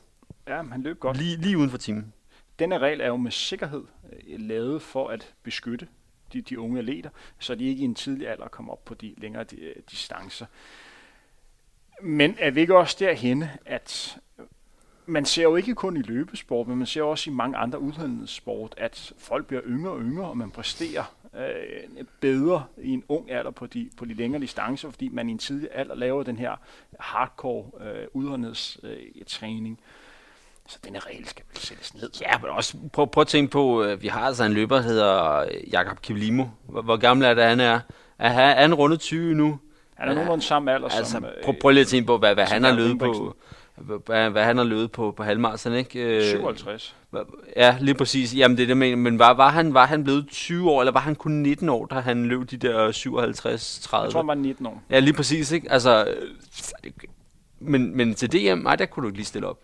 Ja, han løb godt. Lige, lige uden for timen. Den her regel er jo med sikkerhed øh, lavet for at beskytte de, de unge atleter, så de ikke i en tidlig alder kommer op på de længere de, øh, distancer. Men er vi ikke også derhenne, at man ser jo ikke kun i løbesport, men man ser også i mange andre udholdenhedssport, at folk bliver yngre og yngre, og man præsterer øh, bedre i en ung alder på de, på de længere distancer, fordi man i en tidlig alder laver den her hardcore øh, udholdenhedstræning. Så denne regel skal vel sættes ned. Ja, men også prøv, prøv at tænke på, øh, vi har altså en løber, der hedder øh, Jakob Kivlimo. Hvor, hvor gammel er det, han er? Er han, er han rundet 20 nu? Han er nogenlunde samme alder Altså, som... øh, prøv, prøv lige at tænke på, hvad, hvad han har løbet på. Hvad, hvad han har løbet på, på halvmarsen, ikke? Øh, 57. Hva- Ja, lige præcis. Jamen, det er det, mener. Men var, var, han, var han blevet 20 år, eller var han kun 19 år, da han løb de der 57-30? Jeg tror, han var 19 år. Ja, lige præcis, ikke? Altså, men, men til DM, nej, der kunne du ikke lige stille op.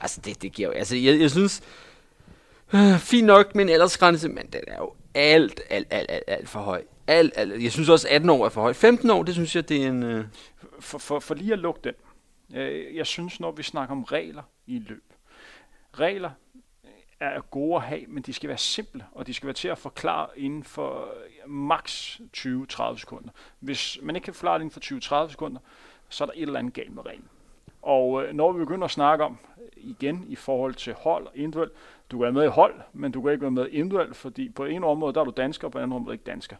Altså, det, det giver jo... Altså, jeg, jeg synes... Øh, fint nok med en aldersgrænse, men den er jo alt, alt, alt, alt, alt for høj. Alt, alt. Jeg synes også, 18 år er for højt. 15 år, det synes jeg, det er en... Øh, For, for, for lige at lukke den. Øh, jeg synes, når vi snakker om regler i løb. Regler er gode at have, men de skal være simple, og de skal være til at forklare inden for øh, maks 20-30 sekunder. Hvis man ikke kan forklare det inden for 20-30 sekunder, så er der et eller andet galt med reglen. Og øh, når vi begynder at snakke om, igen i forhold til hold og individuelt, du kan være med i hold, men du kan ikke være med individuelt, fordi på en område, der er du dansker, og på en anden område ikke dansker.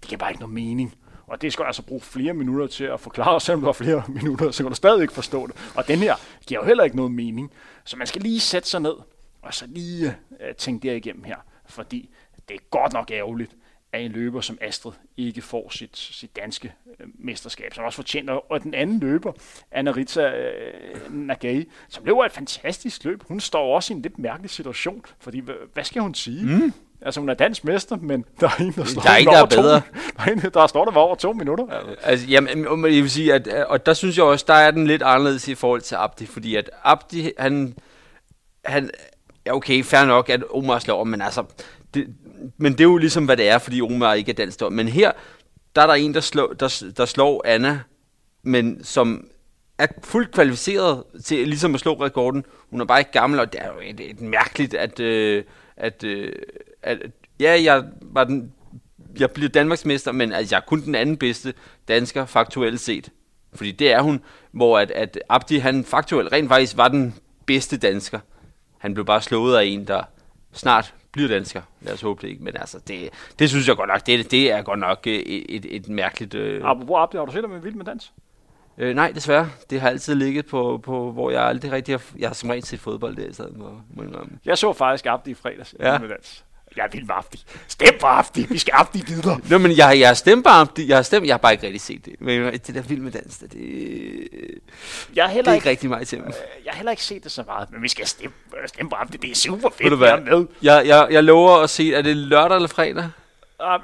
Det giver bare ikke nogen mening. Og det skal du altså bruge flere minutter til at forklare, selvom du har flere minutter, så kan du stadig ikke forstå det. Og den her giver jo heller ikke noget mening. Så man skal lige sætte sig ned, og så lige øh, tænke det igennem her. Fordi det er godt nok ærgerligt, at en løber som Astrid ikke får sit, sit danske øh, mesterskab, som også fortjener. Og den anden løber, Anna-Rita øh, Nagai, som løber et fantastisk løb. Hun står også i en lidt mærkelig situation, fordi hvad, skal hun sige? Mm. Altså hun er dansk mester, men der er en, der står Der er en, over der er to- bedre. Der er en, der står der var over to minutter. Altså. Altså, jamen, jeg vil sige, at, øh, og der synes jeg også, der er den lidt anderledes i forhold til Abdi, fordi at Abdi, han, han ja okay, fair nok, at Omar slår, men altså, det, men det er jo ligesom, hvad det er, fordi Omar ikke er dansk. Men her, der er der en, der slår, der, der slår Anna, men som er fuldt kvalificeret til ligesom at slå rekorden. Hun er bare ikke gammel, og det er jo et, et mærkeligt, at, øh, at, øh, at, ja, jeg var den, jeg blev Danmarksmester, men altså, jeg er kun den anden bedste dansker faktuelt set. Fordi det er hun, hvor at, at Abdi, han faktuelt rent faktisk var den bedste dansker. Han blev bare slået af en, der snart bliver dansker. Lad os håbe det ikke, men altså, det, det synes jeg godt nok, det, det er godt nok øh, et, et, et mærkeligt... Øh, Apropos Abdi, har du set dig med Vild med Dans? Øh, nej, desværre. Det har altid ligget på, på hvor jeg aldrig rigtig har... Jeg har som regel set fodbold der i stedet for. jeg så faktisk Abdi i fredags. Ja. Med Dans. Jeg er med Abdi. Stem Abdi. Vi skal Abdi videre. Nå, men jeg, jeg har stemt det. Jeg har stemt, jeg har bare ikke rigtig set det. Men det der vild med dans, det, Jeg har det heller er ikke, ikke rigtig mig til. øh, jeg har heller ikke set det så meget, men vi skal stemme, øh, stemme Abdi. Det er super fedt, du være hvad? med. Jeg, jeg, jeg lover at se, er det lørdag eller fredag?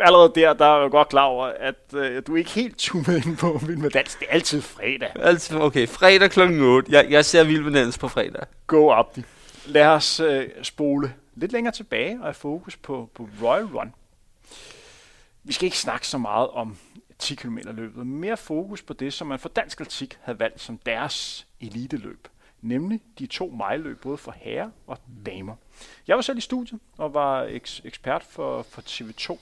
Allerede der, der er jeg godt klar over, at øh, du er ikke helt tunet ind på Vild med Dans. Det er altid fredag. Altså, okay, fredag kl. 8. Jeg, jeg ser vild med dans på fredag. Go Abdi. Lad os øh, spole lidt længere tilbage og er fokus på, på Royal Run. Vi skal ikke snakke så meget om 10 km løbet, mere fokus på det, som man for dansk atletik havde valgt som deres eliteløb. Nemlig de to mejløb, både for herrer og damer. Jeg var selv i studiet og var eks- ekspert for, for TV2.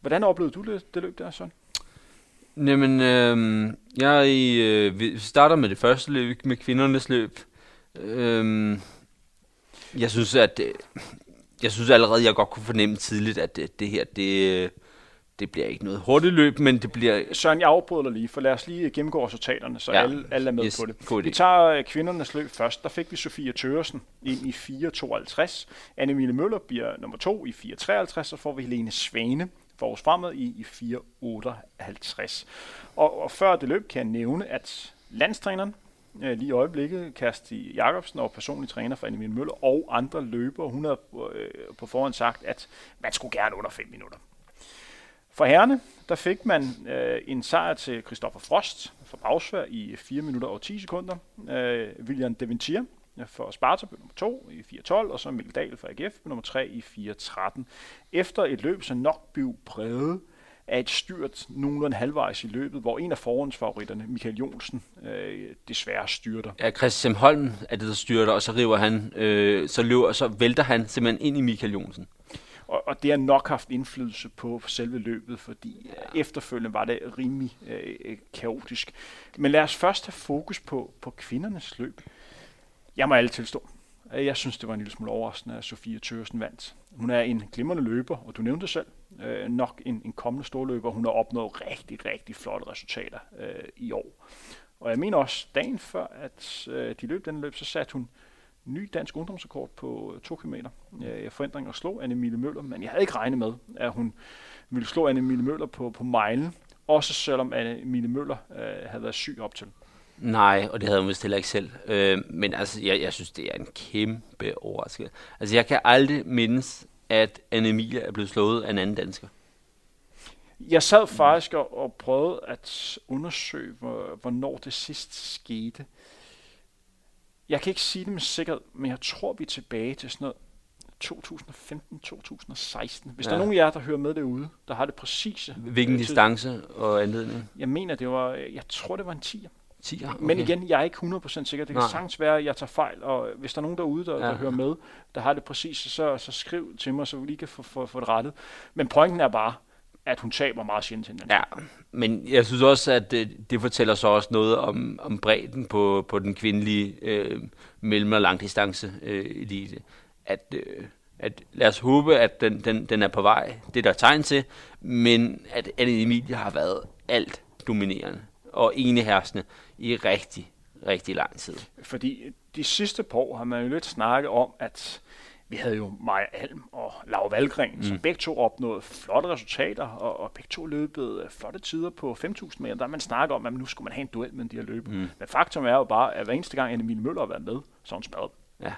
Hvordan oplevede du det, det løb der, Søren? Jamen, øh, jeg øh, vi starter med det første løb, med kvindernes løb. Øh, jeg synes, at øh, jeg synes allerede, jeg godt kunne fornemme tidligt, at det, det her, det, øh, det bliver ikke noget hurtigt løb, men det bliver... Søren, jeg afbryder dig lige, for lad os lige gennemgå resultaterne, så Ja. alle, alle er med Yes, på det. god. Vi tager øh, kvindernes løb først. Der fik vi Sofia Tøresen ind i 4.52. Anne-Mille Møller bliver nummer to i 4.53, så får vi Helene Svane for os fremad i, i 4.58. Og, og før det løb kan jeg nævne, at landstræneren øh, lige i øjeblikket, Kersti Jacobsen og personlig træner for Annemien Møller og andre løbere, hun har øh, på forhånd sagt, at man skulle gerne under 5 minutter. For herrene, der fik man øh, en sejr til Christopher Frost for Bagsvær i 4 minutter og 10 sekunder. Øh, William Deventier for Sparta blev nummer 2 i 4.12, og så Mikkel Dahl for AGF blev nummer 3 i 4.13. Efter et løb, så nok blev præget af et styrt nogenlunde halvvejs i løbet, hvor en af forhåndsfavoritterne, Michael Jonsen, øh, desværre styrter. Ja, Christian Holm er det, der styrter, og så river han, øh, så, løber, så vælter han simpelthen ind i Michael Jonsen. Og, og det har nok haft indflydelse på, selve løbet, fordi ja. efterfølgende var det rimelig øh, kaotisk. Men lad os først have fokus på, på kvindernes løb. Jeg må alle tilstå. Øh, jeg synes, det var en lille smule overraskende, at Sofie Tørsen vandt. Hun er en glimrende løber, og du nævnte selv. Øh, nok en, en kommende storløber. Hun har opnået rigtig, rigtig flotte resultater øh, i år. Og jeg mener også, dagen før, at øh, de løb den løb, så satte hun ny dansk ungdomsrekord på 2 km. Øh, jeg forandring og slå Annemile Møller, men jeg havde ikke regnet med, at hun ville slå Annemile Møller på, på mejlen, også selvom Annemile Møller øh, havde været syg op til. Nej, og det havde hun vist heller ikke selv. Øh, men altså, jeg, jeg synes, det er en kæmpe overraskelse. Altså, jeg kan aldrig mindes, at Anne Emilie er blevet slået af en anden dansker. Jeg sad faktisk og, og prøvede at undersøge, hvor, hvornår det sidst skete. Jeg kan ikke sige det med sikkerhed, men jeg tror, vi er tilbage til sådan noget 2015-2016. Hvis ja. der er nogen af jer, der hører med derude, der har det præcise. Hvilken øh, distance og anledning? Jeg mener, det var, jeg tror, det var en 10'er. 10'er? Okay. Men igen, jeg er ikke 100% sikker. Det kan Nej. sagtens være, at jeg tager fejl, og hvis der er nogen derude, der, ja. der hører med, der har det præcis, så, så skriv til mig, så vi lige kan få, få, få det rettet. Men pointen er bare, at hun taber meget sjældent til Ja, men jeg synes også, at det, det fortæller så også noget om, om bredden på, på den kvindelige øh, mellem- og langdistance øh, elite. At, øh, at lad os håbe, at den, den, den er på vej, det der er tegn til, men at Anne Emilie har været alt dominerende og eneherskende i rigtig, rigtig lang tid. Fordi de sidste par år har man jo lidt snakket om, at vi havde jo Maja Alm og Laura Valgren, mm. som begge to opnåede flotte resultater, og, og begge to løbet flotte tider på 5.000 meter. Der man snakker om, at nu skulle man have en duel med de her løb. Mm. Men faktum er jo bare, at hver eneste gang Anne Møller har været med, så hun smadret Ja.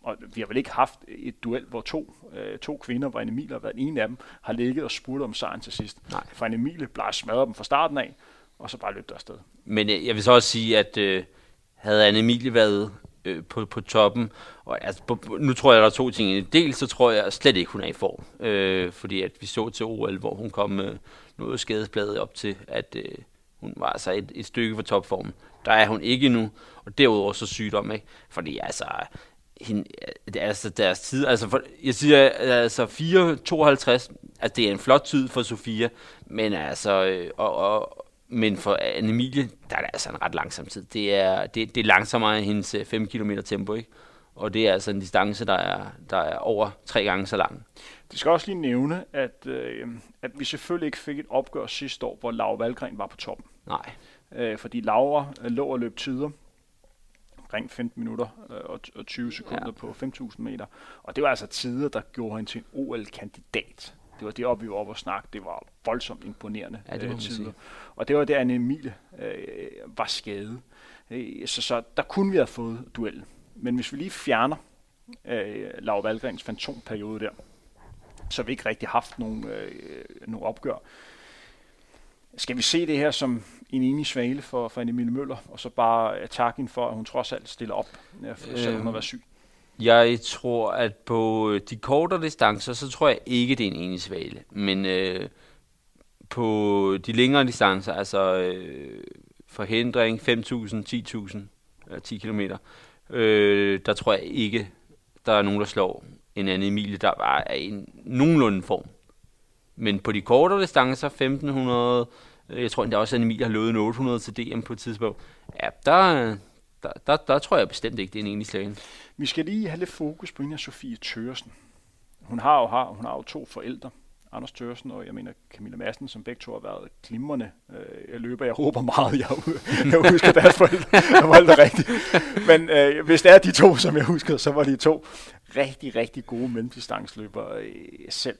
Og vi har vel ikke haft et duel, hvor to, øh, to kvinder, hvor Anne Emilie har været en af dem, har ligget og spurgt om sejren til sidst. Nej. For Anne Emilie bare smadret dem fra starten af, og så bare løb der afsted. Men øh, jeg vil så også sige, at øh, havde Anne Emilie været øh, på, på toppen, og altså, på, nu tror jeg, der er to ting. Dels så tror jeg slet ikke, hun er i form, øh, fordi at vi så til OL, hvor hun kom øh, noget skadesbladet op til, at øh, hun var altså et, et stykke fra topformen. Der er hun ikke nu, og derudover så sygdom, ikke? Fordi altså, hende, er altså deres tid, altså for, jeg siger altså 4.52, altså det er en flot tid for Sofia, men altså, øh, og, og, men for Anne Emilie, der er det altså en ret langsom tid. Det er, det, det er langsommere end hendes 5 øh, km tempo, ikke? Og det er altså en distance, der er, der er over tre gange så lang. Det skal også lige nævne, at, øh, at vi selvfølgelig ikke fik et opgør sidste år, hvor Laura Valgren var på toppen. Nej. Øh, fordi Laura øh, lå og løb tider omkring 15 minutter øh, og 20 sekunder ja. på 5.000 meter. Og det var altså tider, der gjorde hende til en OL-kandidat. Det var det op, vi var oppe og snakke. Det var voldsomt imponerende ja, det øh, tider. Og det var der, Anne Emilie øh, var skadet. Øh, så, så der kunne vi have fået duellen. Men hvis vi lige fjerner øh, Laura Valgrens fantomperiode der, så har vi ikke rigtig haft nogen, øh, nogen opgør. Skal vi se det her som en enig svale for, for Emilie Møller, og så bare takke for, at hun trods alt stiller op, selvom hun har været syg? Jeg tror, at på øh, de kortere distancer, så tror jeg ikke, det er en enig svale. Men øh, på de længere distancer, altså øh, forhindring 5.000, 10.000, øh, 10 km, øh, der tror jeg ikke, der er nogen, der slår en anden Emilie, der var i en nogenlunde form. Men på de kortere distancer, 1500, øh, jeg tror endda også, at Emilie har lovet 800 til DM på et tidspunkt, ja, der, der, der, der tror jeg bestemt ikke, det er en enig slagende. Vi skal lige have lidt fokus på hende af Sofie Tørsen. Hun har jo, har, hun har jo to forældre, Anders Tørsen og jeg mener Camilla Madsen, som begge to har været glimrende. Øh, jeg løber, jeg håber meget, jeg, jeg husker deres forældre, forældre rigtigt. Men øh, hvis det er de to, som jeg husker, så var de to rigtig, rigtig gode mellemdistansløbere øh, selv.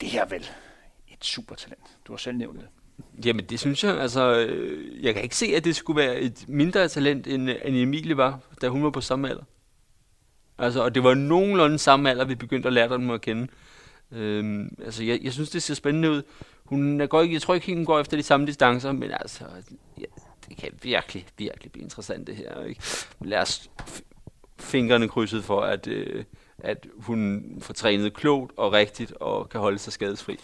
Det her er vel et supertalent. Du har selv nævnt det. Jamen det synes jeg, altså, øh, jeg kan ikke se, at det skulle være et mindre talent, end, øh, end Emilie var, da hun var på samme alder. Altså, og det var nogenlunde samme alder, vi begyndte at lære dem at kende. Øhm, altså, jeg, jeg synes, det ser spændende ud. Hun er, går ikke, jeg tror ikke, hun går efter de samme distancer, men altså, ja, det kan virkelig, virkelig blive interessant det her. Ikke? Lad os fingrene krydset for, at, øh, at hun får trænet klogt og rigtigt og kan holde sig skadesfri.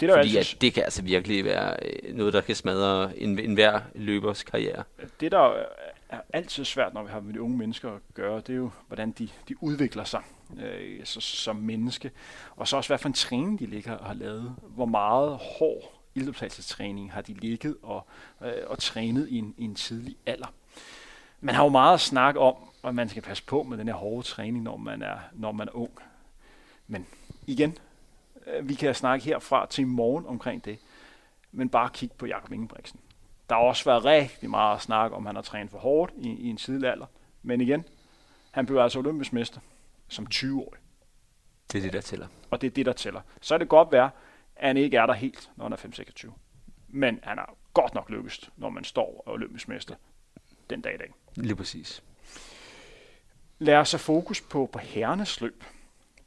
Det, der Fordi altid... at det kan altså virkelig være øh, noget, der kan smadre en, en hver løbers karriere. Det, der er altid svært, når vi har med de unge mennesker at gøre, det er jo, hvordan de, de udvikler sig øh, så, som menneske. Og så også, hvad for en træning de ligger og har lavet. Hvor meget hård ildoptagelsestræning har de ligget og, øh, og trænet i en, i en tidlig alder. Man har jo meget at snakke om, at man skal passe på med den her hårde træning, når man er, når man er ung. Men igen, vi kan snakke herfra til i morgen omkring det. Men bare kig på Jakob Ingebrigtsen. Der har også været rigtig meget at snakke om, han har trænet for hårdt i, i en tidlig alder. Men igen, han blev altså olympisk mester som 20-årig. Det er det, der tæller. Og det er det, der tæller. Så er det godt være, at han ikke er der helt, når han er 5-26. Men han har godt nok lykkes, når man står og olympisk mester den dag i dag. Lige præcis. Lad os have fokus på, på herrenes løb.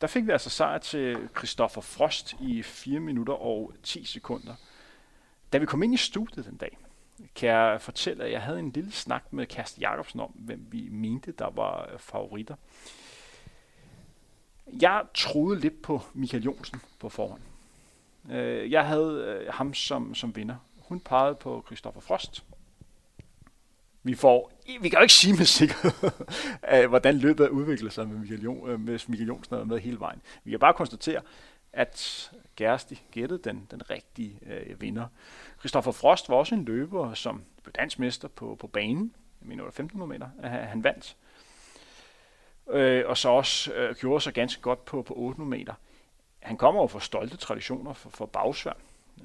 Der fik vi altså sejr til Christoffer Frost i 4 minutter og 10 sekunder. Da vi kom ind i studiet den dag, kan jeg fortælle, at jeg havde en lille snak med Kersten Jacobsen om, hvem vi mente, der var favoritter. Jeg troede lidt på Michael Jonsen på forhånd. Øh, jeg havde øh, ham som, som vinder. Hun pegede på Christoffer Frost. Vi får, vi kan jo ikke sige med sikkerhed, hvordan løbet udvikler sig med Michael, Jon, øh, med Michael Jonsen med hele vejen. Vi kan bare konstatere, at Gersti gættede den, den rigtige øh, vinder. Christoffer Frost var også en løber, som blev dansmester på, på banen. Jeg mener, 15 meter. Han vandt. Øh, og så også øh, gjorde sig ganske godt på, på 800 meter. Han kommer jo fra stolte traditioner for, for bagsvær.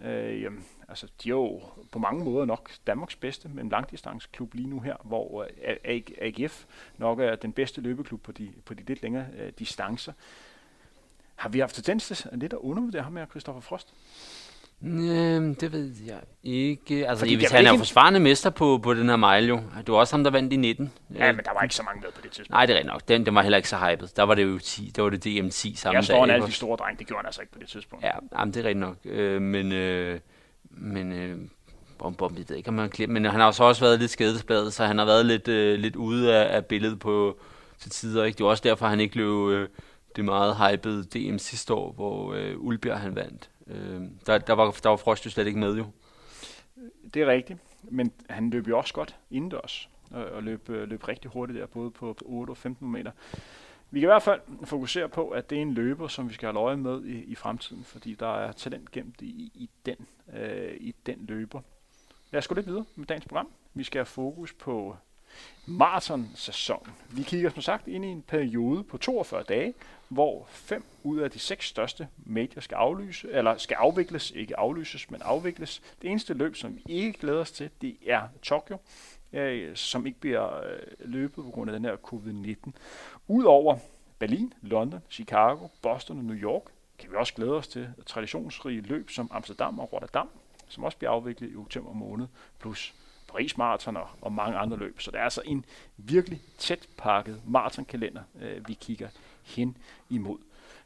Øh, jamen, altså, de er jo på mange måder nok Danmarks bedste med en langdistanceklub lige nu her, hvor øh, AGF nok er den bedste løbeklub på de, på de lidt længere øh, distancer. Har vi haft tendens til lidt at undervurdere ham med Christoffer Frost? Øhm, det ved jeg ikke. Altså, Fordi hvis han er jo forsvarende mester på, på den her mile jo. Det var også ham, der vandt i 19. Ja, men der var ikke så mange med på det tidspunkt. Nej, det er nok. Den, den var heller ikke så hyped. Der var det jo 10. Der var det DM10 samme Jeg står en alle de store drenge. Det gjorde han altså ikke på det tidspunkt. Ja, jamen, det er rigtigt nok. Øh, men, øh, men øh, bom, bom, jeg ved ikke, om man Men han har så også været lidt skadesbladet, så han har været lidt, øh, lidt ude af, af billedet på til tider. Ikke? Det var også derfor, han ikke blev øh, det meget hypede DM sidste år, hvor øh, Ulbjerg han vandt. Øh, der, der, var, der var Frost jo slet ikke med jo. Det er rigtigt, men han løb jo også godt indendørs og, og løb, øh, løb rigtig hurtigt der, både på, på 8 og 15 meter. Vi kan i hvert fald fokusere på, at det er en løber, som vi skal have øje med i, i fremtiden, fordi der er talent gemt i, i, den, øh, i den løber. Lad os gå lidt videre med dagens program. Vi skal have fokus på maratonsæsonen. Vi kigger som sagt ind i en periode på 42 dage, hvor fem ud af de seks største medier skal aflyse, eller skal afvikles, ikke aflyses, men afvikles. Det eneste løb, som vi ikke glæder os til, det er Tokyo, øh, som ikke bliver øh, løbet på grund af den her covid-19. Udover Berlin, London, Chicago, Boston og New York, kan vi også glæde os til traditionsrige løb som Amsterdam og Rotterdam, som også bliver afviklet i oktober måned, plus Paris Marathon og, og mange andre løb. Så det er altså en virkelig tæt pakket maratonkalender, øh, vi kigger hen imod.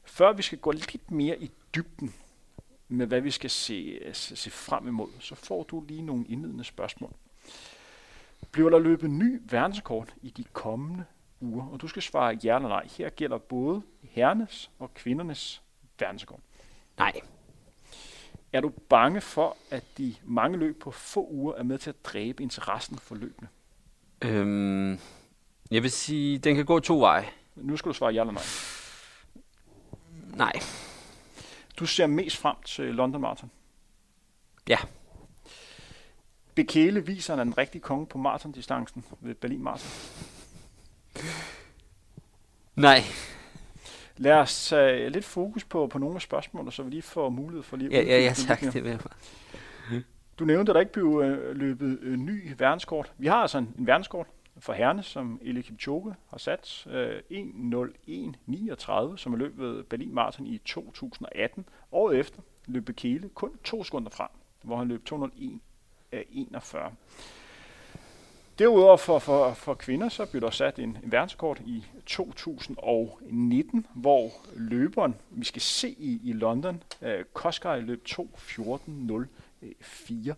Før vi skal gå lidt mere i dybden med, hvad vi skal se, se, se frem imod, så får du lige nogle indledende spørgsmål. Bliver der løbet ny verdensrekord i de kommende uger? Og du skal svare ja eller nej. Her gælder både herrenes og kvindernes verdensrekord. Nej. Er du bange for, at de mange løb på få uger er med til at dræbe interessen for løbende? Øhm, jeg vil sige, den kan gå to veje. Nu skal du svare ja eller nej. Nej. Du ser mest frem til London Marathon? Ja. Bekele viser han en rigtig konge på maratondistancen ved Berlin Marathon? Nej. Lad os tage lidt fokus på, på nogle af spørgsmålene, så vi lige får mulighed for lige at Ja, ja, ja tak. Det vil jeg. Du nævnte, at der ikke blev øh, løbet øh, ny verdenskort. Vi har altså en, en verdenskort for herrene, som Eli Kipchoge har sat. Øh, 1.01.39, som er løbet Berlin Marathon i 2018. Året efter løb Bekele kun to sekunder frem, hvor han løb 41. derudover for, for, for kvinder, så blev der sat en, en verdenskort i 2019, hvor løberen, vi skal se i, i London, øh, Koskaj løb 2.14.04.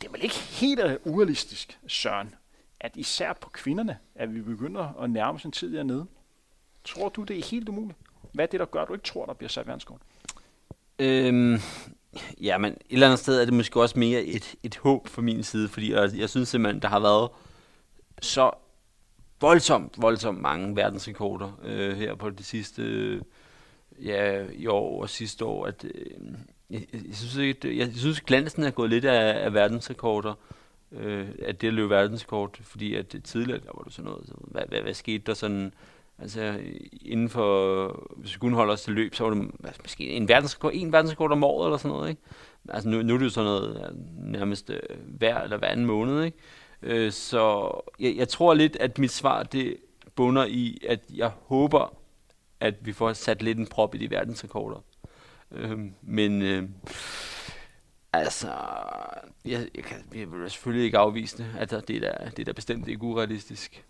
Det er vel ikke helt urealistisk, Søren, at især på kvinderne, at vi begynder at nærme os en tid dernede. Tror du, det er helt umuligt? Hvad er det, der gør, at du ikke tror, der bliver sat verdenskort? Øhm, ja, men et eller andet sted er det måske også mere et, et håb fra min side, fordi jeg, jeg synes simpelthen, der har været så voldsomt, voldsomt mange verdensrekorder øh, her på det sidste, øh, ja, i år og sidste år, at øh, jeg, jeg, synes ikke, jeg, jeg synes, glansen er gået lidt af, af verdensrekorder, øh, at det løb verdenskort, fordi at tidligere, der var det sådan noget, så hvad, hvad, hvad skete der sådan, Altså inden for, hvis vi kun holder os til løb, så var det altså, måske en verdensrekord, en verdensrekord om året eller sådan noget, ikke? Altså nu, nu er det jo sådan noget ja, nærmest øh, hver eller hver anden måned, ikke? Øh, så jeg, jeg tror lidt, at mit svar, det bunder i, at jeg håber, at vi får sat lidt en prop i de verdensrekorder. Øh, men øh, altså, jeg, jeg, kan, jeg vil selvfølgelig ikke afvise det, at det er, det er da bestemt ikke urealistisk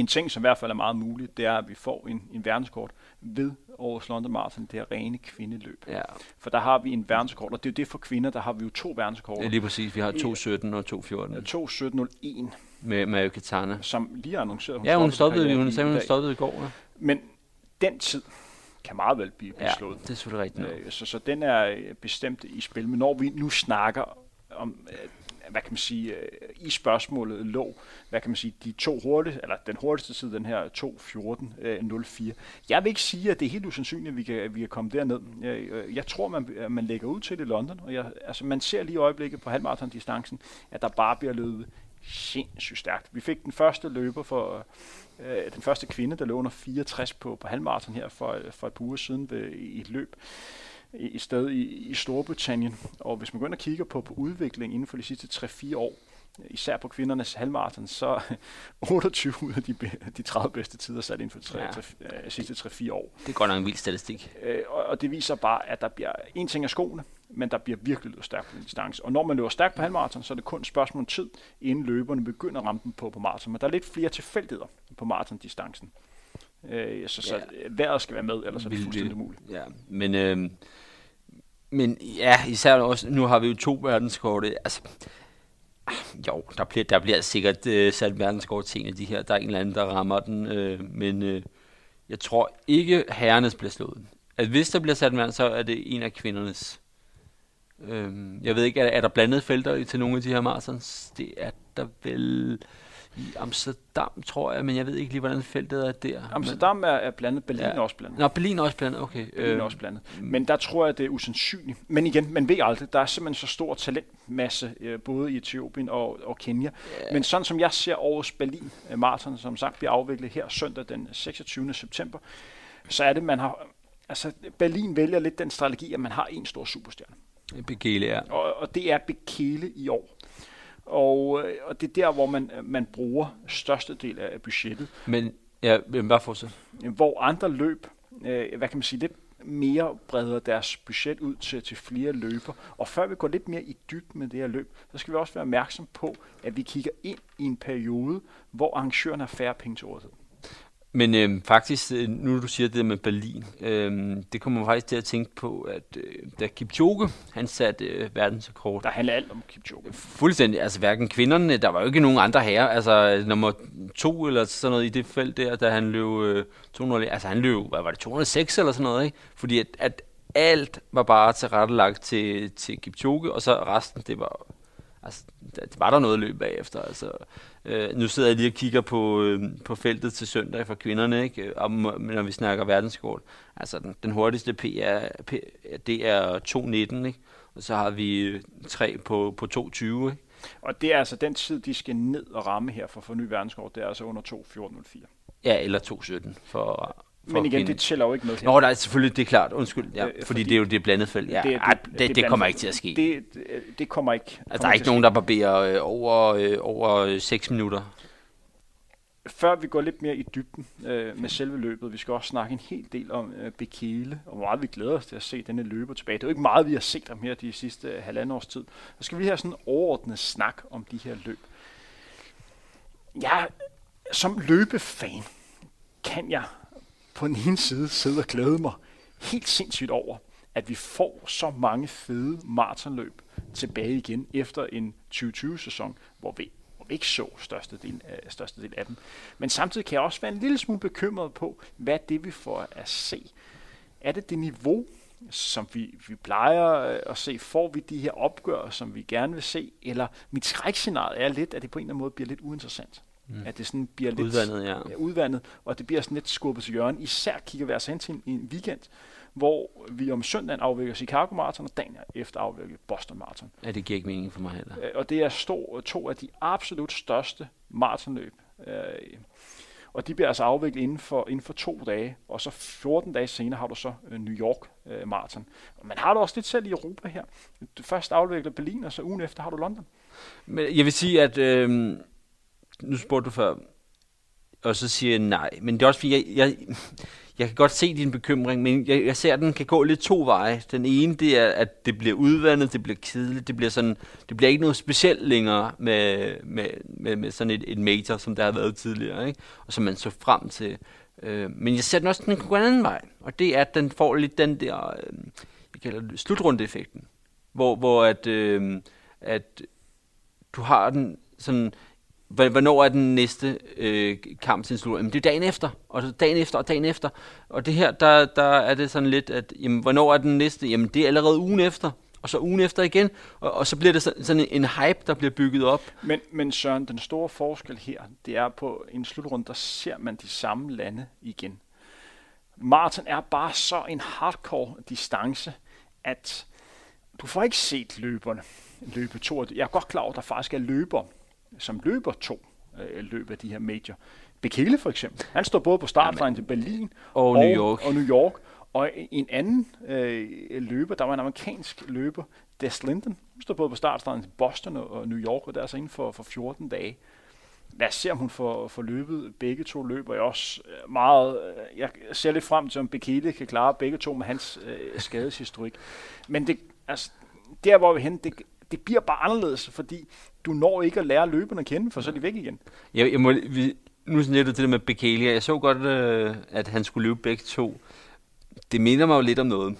en ting, som i hvert fald er meget muligt, det er, at vi får en, en verdenskort ved årets London Marathon, det er rene kvindeløb. Ja. For der har vi en verdenskort, og det er jo det for kvinder, der har vi jo to verdenskorter. Ja, lige præcis. Vi har 2.17 og 2.14. 2.17.01. Med Mario Katana. Som lige har annonceret, hun Ja, hun stoppede, hun sagde, hun stoppede i går. Ja. Men den tid kan meget vel blive ja, slået. det er selvfølgelig rigtigt. Øh, så, så den er bestemt i spil. Men når vi nu snakker om øh, hvad kan man sige, øh, i spørgsmålet lå, hvad kan man sige, de to hurtigste, eller den hurtigste tid, den her 2.14.04. Øh, jeg vil ikke sige, at det er helt usandsynligt, at vi kan, at vi kan komme derned. Jeg, øh, jeg tror, man, at man lægger ud til det i London, og jeg, altså, man ser lige i øjeblikket på halvmarathon-distancen, at der bare bliver løbet sindssygt stærkt. Vi fik den første løber for øh, den første kvinde, der lå under 64 på, på halvmarathon her for, for et par uger siden ved, i et løb i sted i, i Storbritannien. Og hvis man går ind og kigger på, på udviklingen inden for de sidste 3-4 år, især på kvindernes halvmarathon, så 28 ud af de, de 30 bedste tider sat inden for de ja. øh, sidste 3-4 år. Det er godt nok en vild statistik. Øh, og, og det viser bare, at der bliver en ting af skoene, men der bliver virkelig løbet stærkt på den distance. Og når man løber stærkt på halvmarathon, så er det kun et spørgsmål om tid, inden løberne begynder at ramme den på, på maraton. Men der er lidt flere tilfældigheder på maratondistancen. Øh, så, så ja. vejret skal være med, ellers er det fuldstændig umuligt. Ja, men, øh, men ja, især også, nu har vi jo to verdenskorte. Altså, ah, jo, der bliver, der bliver sikkert øh, sat verdenskort til en af de her. Der er en eller anden, der rammer den. Øh, men øh, jeg tror ikke, herrenes bliver slået. Altså, hvis der bliver sat en så er det en af kvindernes. Øh, jeg ved ikke, er, er der blandet felter til nogle af de her marathons? Det er der vel i Amsterdam, tror jeg, men jeg ved ikke lige, hvordan feltet er der. Amsterdam er, er blandet, Berlin ja. er også blandet. Nå, Berlin er også blandet, okay. Berlin er øh, også blandet. Men der tror jeg, det er usandsynligt. Men igen, man ved aldrig, der er simpelthen så stor talentmasse, øh, både i Etiopien og, og Kenya. Ja. Men sådan som jeg ser årets Berlin øh, Marathon, som sagt bliver afviklet her søndag den 26. september, så er det, man har... Altså, Berlin vælger lidt den strategi, at man har en stor superstjerne. Bekele, ja. Og, og det er Bekele i år. Og, øh, og det er der, hvor man, man bruger størstedel af budgettet. Men, ja, bare fortsæt. Hvor andre løb, øh, hvad kan man sige, lidt mere breder deres budget ud til, til flere løber. Og før vi går lidt mere i dybden med det her løb, så skal vi også være opmærksom på, at vi kigger ind i en periode, hvor arrangørerne har færre penge til rådighed. Men øh, faktisk, nu du siger det med Berlin, øh, det kommer faktisk til at tænke på, at øh, da Kipchoge, han satte øh, verdensrekord. Der handler alt om Kipchoge. Fuldstændig, altså hverken kvinderne, der var jo ikke nogen andre herrer, altså nummer to eller sådan noget i det felt der, da han løb øh, 200, altså han løb, hvad var det, 206 eller sådan noget, ikke? Fordi at, at alt var bare tilrettelagt til, til Kipchoge, og så resten, det var altså, det var der noget løb bagefter. Altså, øh, nu sidder jeg lige og kigger på, øh, på feltet til søndag for kvinderne, ikke? Om, når vi snakker verdenskort. Altså, den, den hurtigste P er, P, det er 2.19, ikke? Og så har vi øh, tre på, på 2.20, ikke? Og det er altså den tid, de skal ned og ramme her for at få ny verdenskort, det er altså under 2.14.04. Ja, eller 2.17 for men igen, det tæller jo ikke med. Nå, nej, selvfølgelig, det er klart. Undskyld, ja, øh, fordi, fordi det er jo det blandet felt. Ja, det, det, det, det, det kommer ikke til at ske. Det, det, det kommer ikke. Altså, kommer der er ikke nogen, der barberer øh, over, øh, over 6 minutter. Før vi går lidt mere i dybden øh, med selve løbet, vi skal også snakke en hel del om øh, Bekele, og hvor meget vi glæder os til at se denne løber tilbage. Det er jo ikke meget, vi har set ham her de sidste øh, halvandet års tid. Så skal vi have sådan en overordnet snak om de her løb. Ja, som løbefan kan jeg på den ene side sidde og glæde mig helt sindssygt over, at vi får så mange fede maratonløb tilbage igen efter en 2020-sæson, hvor vi, hvor vi ikke så størstedelen af, størstedelen af dem. Men samtidig kan jeg også være en lille smule bekymret på, hvad det vi får at se. Er det det niveau, som vi, vi plejer øh, at se, får vi de her opgør, som vi gerne vil se, eller mit skrækscenarie er lidt, at det på en eller anden måde bliver lidt uinteressant. Mm. At det sådan bliver lidt Udvandet, ja. ja, udvandet, og det bliver sådan lidt skubbet til hjørnet. Især kigger vi altså hen til en, en weekend, hvor vi om søndagen afvikler Chicago Marathon, og dagen efter afvikler Boston Marathon. Ja, det giver ikke mening for mig heller. Øh, Og det er stor, to af de absolut største maratonløb. Øh, og de bliver altså afviklet inden for, inden for to dage, og så 14 dage senere har du så øh, New York Marathon. Man har det også lidt selv i Europa her. Du først afvikler Berlin, og så ugen efter har du London. Men jeg vil sige, at øh, nu spurgte du før, og så siger jeg nej. Men det er også fordi, jeg, jeg, jeg kan godt se din bekymring, men jeg, jeg ser, at den kan gå lidt to veje. Den ene, det er, at det bliver udvandet, det bliver kedeligt, det bliver, sådan, det bliver ikke noget specielt længere med, med, med, med sådan et, et major, som der har været tidligere, ikke? og som man så frem til. Øh, men jeg ser den også, den kan gå en anden vej, og det er, at den får lidt den der, øh, jeg kalder det slutrundeeffekten, hvor, hvor at, øh, at du har den sådan, Hvornår er den næste øh, kamp til slut? Jamen, det er dagen efter, og så dagen efter, og dagen efter. Og det her, der, der er det sådan lidt, at jamen, hvornår er den næste? Jamen, det er allerede ugen efter, og så ugen efter igen. Og, og så bliver det sådan, sådan en hype, der bliver bygget op. Men, men Søren, den store forskel her, det er på en slutrunde, der ser man de samme lande igen. Martin er bare så en hardcore distance, at du får ikke set løberne løbe to. Jeg er godt klar over, at der faktisk er løber, som løber to øh, løb af de her major. Bekele for eksempel. Han står både på startvejen til Berlin Og New York. Og New York. Og en anden øh, løber, der var en amerikansk løber, Des Linden, hun står både på startstregen til Boston og, og New York, og der er altså inden for, for 14 dage. Lad os se, om hun får, får løbet begge to løber. Jeg også øh, meget, øh, jeg ser lidt frem til, om Bekele kan klare begge to med hans øh, skadeshistorik. Men det, altså, der hvor vi henne, det, det bliver bare anderledes, fordi du når ikke at lære løberne at kende, for så er de væk igen. Jeg, jeg må, vi, nu snakker du til det med Bekele. Jeg så godt, øh, at han skulle løbe begge to. Det minder mig jo lidt om noget.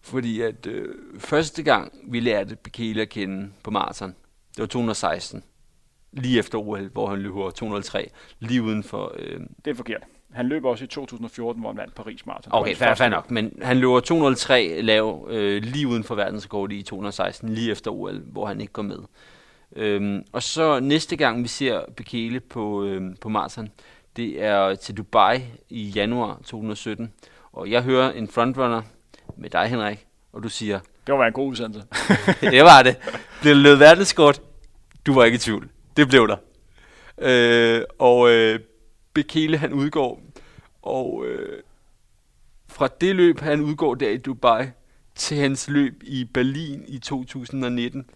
Fordi at øh, første gang, vi lærte Bekele at kende på maraton, det var 216. Lige efter OL, hvor han løber 203. Lige uden for... Øh, Det er forkert. Han løber også i 2014, hvor han vandt Paris Marathon. Okay, fair, fair løb. nok. Men han løber 203 lav øh, lige uden for verdensrekord i 216, lige efter OL, hvor han ikke går med. Øhm, og så næste gang, vi ser Bekele på, øhm, på maraton, det er til Dubai i januar 2017. Og jeg hører en frontrunner med dig, Henrik, og du siger, Det var en god udsendelse. det var det. Blev det løbet verdenskort? Du var ikke i tvivl. Det blev der. Øh, og øh, Bekele, han udgår. Og øh, fra det løb, han udgår der i Dubai, til hans løb i Berlin i 2019,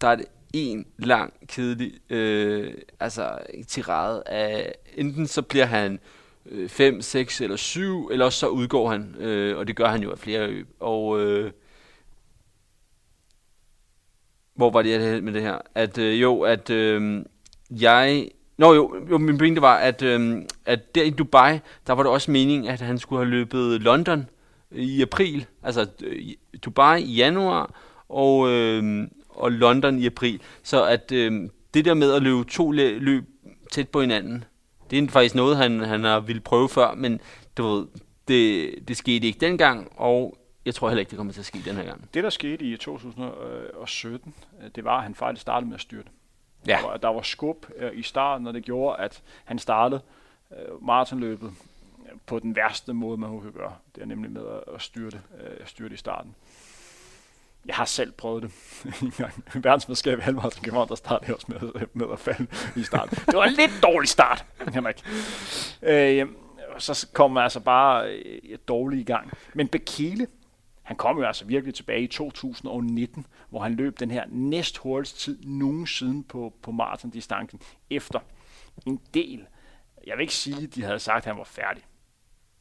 der er det en lang, kedelig øh, altså, tirade af, enten så bliver han øh, 5, 6 eller 7, eller også så udgår han, øh, og det gør han jo af flere løb. Og øh, hvor var det jeg havde med det her? At øh, jo, at øh, jeg... Nå jo, jo min pointe var, at, øhm, at der i Dubai, der var det også meningen, at han skulle have løbet London i april. Altså øh, Dubai i januar, og, øh, og London i april. Så at øh, det der med at løbe to løb tæt på hinanden, det er faktisk noget, han, han har ville prøve før, men du ved, det, det skete ikke dengang, og jeg tror heller ikke, det kommer til at ske den her gang. Det, der skete i 2017, øh, det var, at han faktisk startede med at styrte. Ja. Der var, der var skub øh, i starten, og det gjorde, at han startede øh, maratonløbet øh, på den værste måde, man kan gøre. Det er nemlig med at, at styrte, øh, styrte i starten. Jeg har selv prøvet det en gang. Verdensmesterskab i halvmarathon København, der startede jeg også med, øh, med at falde i starten. Det var en lidt dårlig start, Henrik. Øh, så kom man altså bare øh, dårligt i gang. Men Bekele, han kom jo altså virkelig tilbage i 2019, hvor han løb den her næst hurtigste tid nogensinde på, på maratondistancen, efter en del. Jeg vil ikke sige, at de havde sagt, at han var færdig.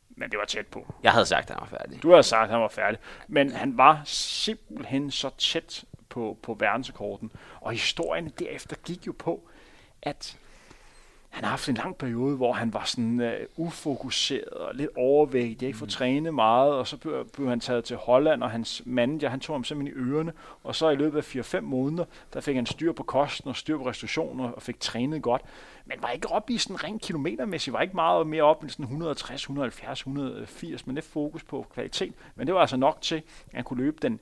Men det var tæt på. Jeg havde sagt, at han var færdig. Du havde sagt, at han var færdig. Men han var simpelthen så tæt på, på verdensrekorden. Og historien derefter gik jo på, at han har haft en lang periode, hvor han var sådan uh, ufokuseret og lidt overvægtig, ikke? Får mm. trænet meget, og så blev, blev han taget til Holland, og hans manager, han tog ham simpelthen i ørerne, og så i løbet af 4-5 måneder, der fik han styr på kosten og styr på restriktioner og fik trænet godt, men var ikke op i sådan rent kilometermæssigt, var ikke meget mere op i sådan 160, 170, 180, men det fokus på kvalitet, men det var altså nok til, at han kunne løbe den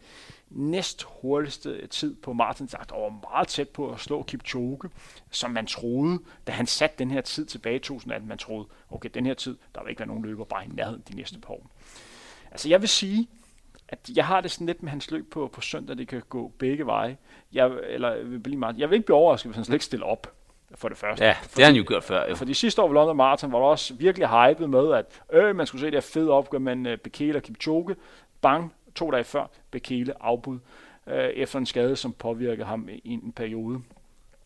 næst hurtigste tid på sagt, og var meget tæt på at slå Kipchoge, som man troede, da han satte den her tid tilbage i 2018, man troede, okay, den her tid, der vil ikke være nogen løber bare i nærheden de næste par år. Altså jeg vil sige, at jeg har det sådan lidt med hans løb på, på søndag, det kan gå begge veje. Jeg, eller, vil blive meget, jeg vil ikke blive overrasket, hvis han slet ikke stiller op for det første. Ja, det har han jo gjort før. Jo. For de sidste år ved London Marathon var der også virkelig hyped med, at øh, man skulle se det her fede opgør med uh, Bekele og Kipchoge. Bang, to dage før Bekele afbud øh, efter en skade, som påvirkede ham i en periode.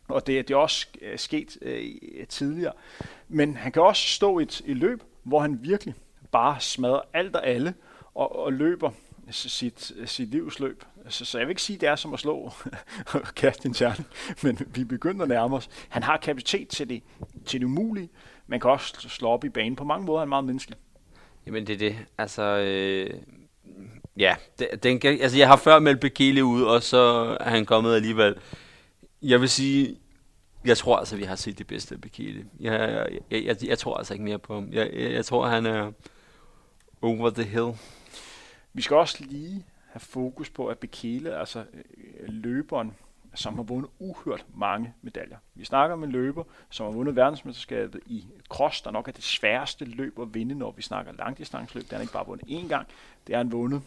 Og det, det er også øh, sket øh, tidligere. Men han kan også stå i et, et løb, hvor han virkelig bare smadrer alt og alle, og, og løber sit, sit livsløb. Så, så jeg vil ikke sige, at det er som at slå og kaste en terning, men vi begynder at nærme os. Han har kapacitet til det, til det umulige. Man kan også slå op i banen. På mange måder er han meget menneskelig. Jamen det er det. Altså, øh, Ja, den, altså jeg har før meldt Bekele ud, og så er han kommet alligevel. Jeg vil sige, jeg tror altså, vi har set det bedste af Bekele. Jeg, jeg, jeg, jeg tror altså ikke mere på ham. Jeg, jeg, jeg tror, han er over the hill. Vi skal også lige have fokus på, at Bekele, altså øh, løberen, som har vundet uhørt mange medaljer. Vi snakker om en løber, som har vundet verdensmesterskabet i cross, der nok er det sværeste løb at vinde, når vi snakker langdistanceløb. Det har han ikke bare vundet én gang, det har han vundet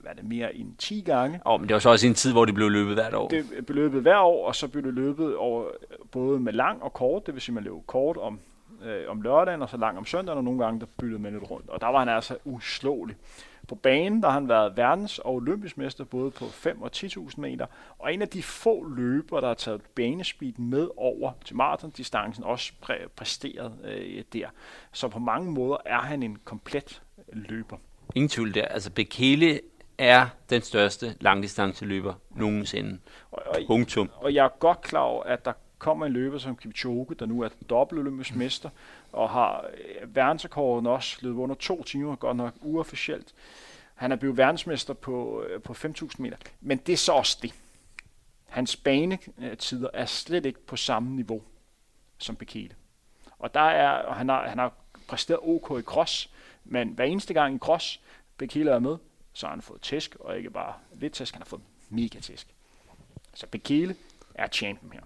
hvad er det, mere end 10 gange. Oh, men det var så også en tid, hvor det blev løbet hvert år. Det blev løbet hver år, og så blev det løbet over, både med lang og kort, det vil sige, man løb kort om, øh, om lørdagen, og så lang om søndagen, og nogle gange der byttede man lidt rundt. Og der var han altså uslåelig. På banen der har han været verdens- og olympisk mester både på 5 og 10.000 meter, og en af de få løbere, der har taget banespeed med over til maratondistancen, også præ- præsteret øh, der. Så på mange måder er han en komplet løber. Ingen tvivl der. Altså Bekele er den største langdistanceløber nogensinde. Og, og, Punktum. Og jeg er godt klar over, at der kommer en løber som Kipchoge, der nu er dobbelt olympisk mester, og har øh, verdensrekorden også løbet under to timer, godt nok uofficielt. Han er blevet verdensmester på, øh, på 5.000 meter. Men det er så også det. Hans banetider er slet ikke på samme niveau som Bekele. Og der er, og han, har, han har præsteret OK i cross, men hver eneste gang i cross, Bekele er med, så har han fået tæsk, og ikke bare lidt tæsk, han har fået mega tæsk. Så Bekele er champion her.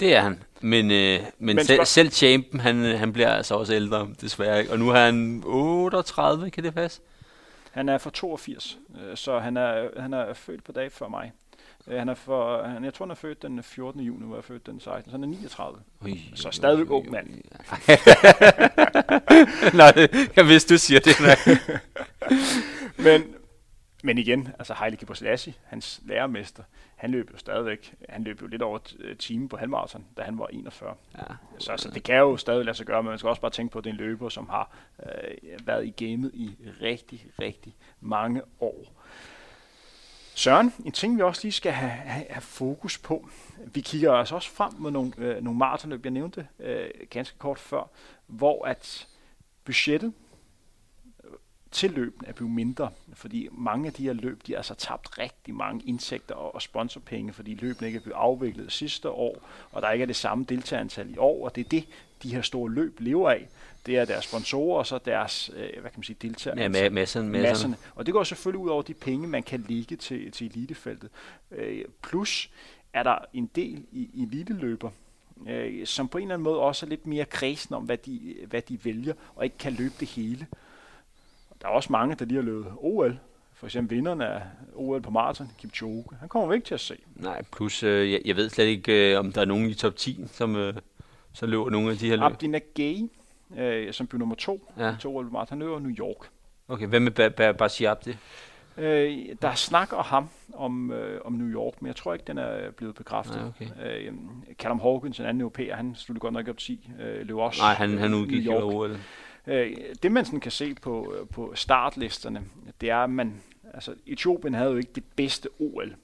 Det er han. Men, øh, men, men selv, selv champion, han, han bliver altså også ældre, desværre. Ikke? Og nu er han 38, kan det passe? Han er fra 82, øh, så han er, han er født på dag før mig. Øh, han er for, han, jeg tror, han er født den 14. juni, hvor jeg er født den 16. Så han er 39. Ui, så stadigvæk ung mand. Nej, jeg vidste, du siger det. men, men igen, altså Haile Gebrselassie, hans lærermester, han løb jo stadigvæk, han løb jo lidt over øh, time på halvmarathon, da han var 41. Ja. Så altså, det kan jo stadig lade sig gøre, men man skal også bare tænke på, at det er en løber, som har øh, været i gamet i rigtig, rigtig mange år. Søren, en ting vi også lige skal have, have, have fokus på. Vi kigger altså også frem mod nogle, øh, nogle maratonløb, jeg nævnte øh, ganske kort før, hvor at budgettet til løbene er blevet mindre, fordi mange af de her løb, de har altså tabt rigtig mange indtægter og sponsorpenge, fordi løbene ikke er blevet afviklet sidste år, og der ikke er det samme deltagerantal i år, og det er det, de her store løb lever af. Det er deres sponsorer, og så deres, øh, hvad kan man sige, deltagere. Ja, med, masserne, masserne. Og det går selvfølgelig ud over de penge, man kan ligge til, til elitefeltet. Øh, plus er der en del i, i eliteløber, øh, som på en eller anden måde også er lidt mere kredsen om, hvad de, hvad de vælger, og ikke kan løbe det hele. Der er også mange, der lige har løbet OL. For eksempel vinderen af OL på maraton, Kipchoge. Han kommer vi ikke til at se. Nej, plus øh, jeg, jeg ved slet ikke, øh, om der er nogen i top 10, som øh, så løber nogle af de her løb. Gay, øh, som blev nummer to ja. til OL på maraton, han løber New York. Okay, hvem er Bashi Abdi? Øh, der er snak om ham om, øh, om New York, men jeg tror ikke, den er blevet bekræftet. Nej, okay. øh, Callum Hawkins, en anden europæer, han sluttede godt nok op 10, øh, løb også Nej, han, han udgik jo OL. Øh, det man sådan kan se på, øh, på startlisterne, det er, at man altså Etiopien havde jo ikke det bedste OL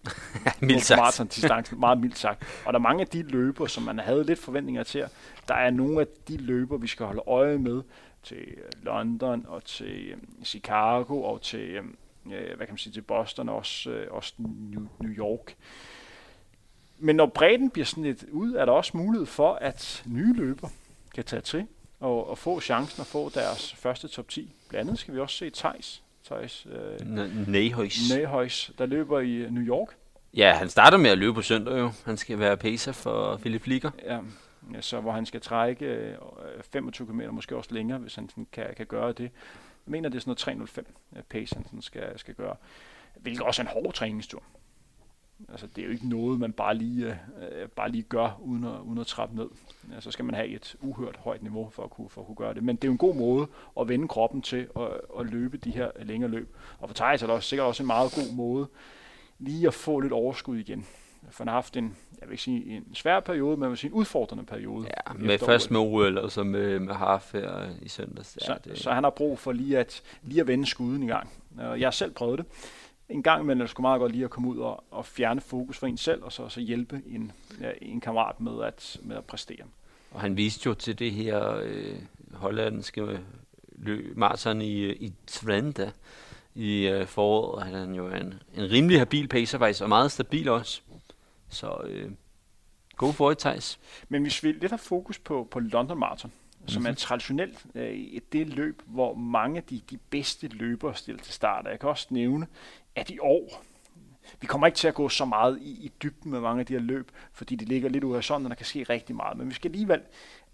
mildt på sagt. maratondistancen, meget mildt sagt. Og der er mange af de løber, som man havde lidt forventninger til. Der er nogle af de løber, vi skal holde øje med til øh, London og til øh, Chicago og til, hvad kan man sige, til Boston og også, også New, New York. Men når bredden bliver sådan lidt ud, er der også mulighed for, at nye løber kan tage til og, og få chancen at få deres første top 10. Blandt andet skal vi også se Thijs, Thijs øh, Nehøjs. Nehøjs, der løber i New York. Ja, han starter med at løbe på søndag jo. Han skal være pacer for Philip Flicker. Ja, ja, så hvor han skal trække øh, 25 km, måske også længere, hvis han sådan kan, kan gøre det. Jeg mener, det er sådan noget 3.05 øh, pace, han sådan skal, skal gøre. Hvilket også er en hård træningstur. Altså, det er jo ikke noget, man bare lige, øh, bare lige gør, uden at, uden at trappe ned. Ja, så skal man have et uhørt højt niveau for at, kunne, for at kunne gøre det. Men det er jo en god måde at vende kroppen til at, at løbe de her længere løb. Og for Thijs er det også, sikkert også en meget god måde lige at få lidt overskud igen. For han har haft en, jeg vil ikke sige en svær periode, men jeg vil sige en udfordrende periode. Ja, med først med OL og så med, med Harf her i søndags. Ja, Så, så han har brug for lige at, lige at vende skuden i gang. Jeg har selv prøvet det. En gang imellem er det sgu meget godt lige at komme ud og, og fjerne fokus for en selv, og så, så hjælpe en, en kammerat med at, med at præstere. Og han viste jo til det her øh, hollandske løb, maraton i, øh, i Twente i øh, foråret. Han er jo en, en rimelig habil pacer faktisk, og meget stabil også. Så øh, god for it, Thijs. Men hvis vi lidt har fokus på, på London Marathon, som er traditionelt øh, et det løb, hvor mange af de, de bedste løbere stiller til start. Og Jeg kan også nævne, at i år, vi kommer ikke til at gå så meget i, i dybden med mange af de her løb, fordi det ligger lidt ude af sådan, og der kan ske rigtig meget. Men vi skal alligevel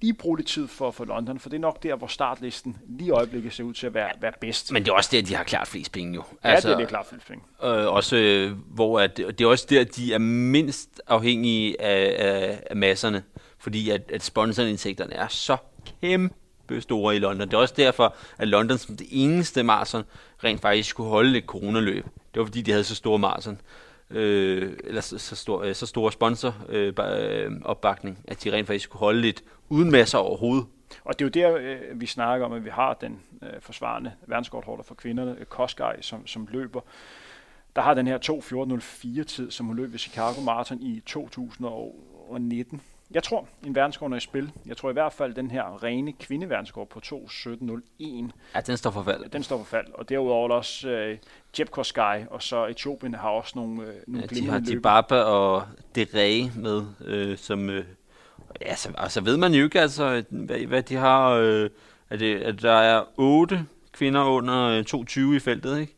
lige bruge lidt tid for, for London, for det er nok der, hvor startlisten lige i øjeblikket ser ud til at være, være bedst. Men det er også der, de har klart flest penge jo. ja, altså, det er det klart, Philip Fink. Øh, også øh, hvor at, det er også der, de er mindst afhængige af, af, af masserne, fordi at, at sponsorindtægterne er så kæmpe store i London. Det er også derfor, at London som det eneste marathon rent faktisk skulle holde et coronaløb. Det var fordi, de havde så store maraton, Øh, eller så, så, stor, øh, så store sponsor øh, øh, opbakning, at de rent faktisk kunne holde lidt uden masser overhovedet. Og det er jo der, øh, vi snakker om, at vi har den øh, forsvarende verdenskortholder for kvinderne, øh, Kosgej, som, som løber. Der har den her 2.14.04 tid, som hun løb ved Chicago Marathon i 2019. Jeg tror, en verdenskort er i spil. Jeg tror i hvert fald, den her rene kvindeverdensskort på 2.17.01, Ja, den står for fald. den står for fald. Og derudover er også øh, Jeb Koskaj, og så Etiopien har også nogle, øh, nogle Ja, de har. Dibaba og Dere med, øh, som... Øh, ja, så, og så ved man jo ikke, altså, hvad, hvad de har... Øh, at, det, at der er otte kvinder under øh, 2,20 i feltet, ikke?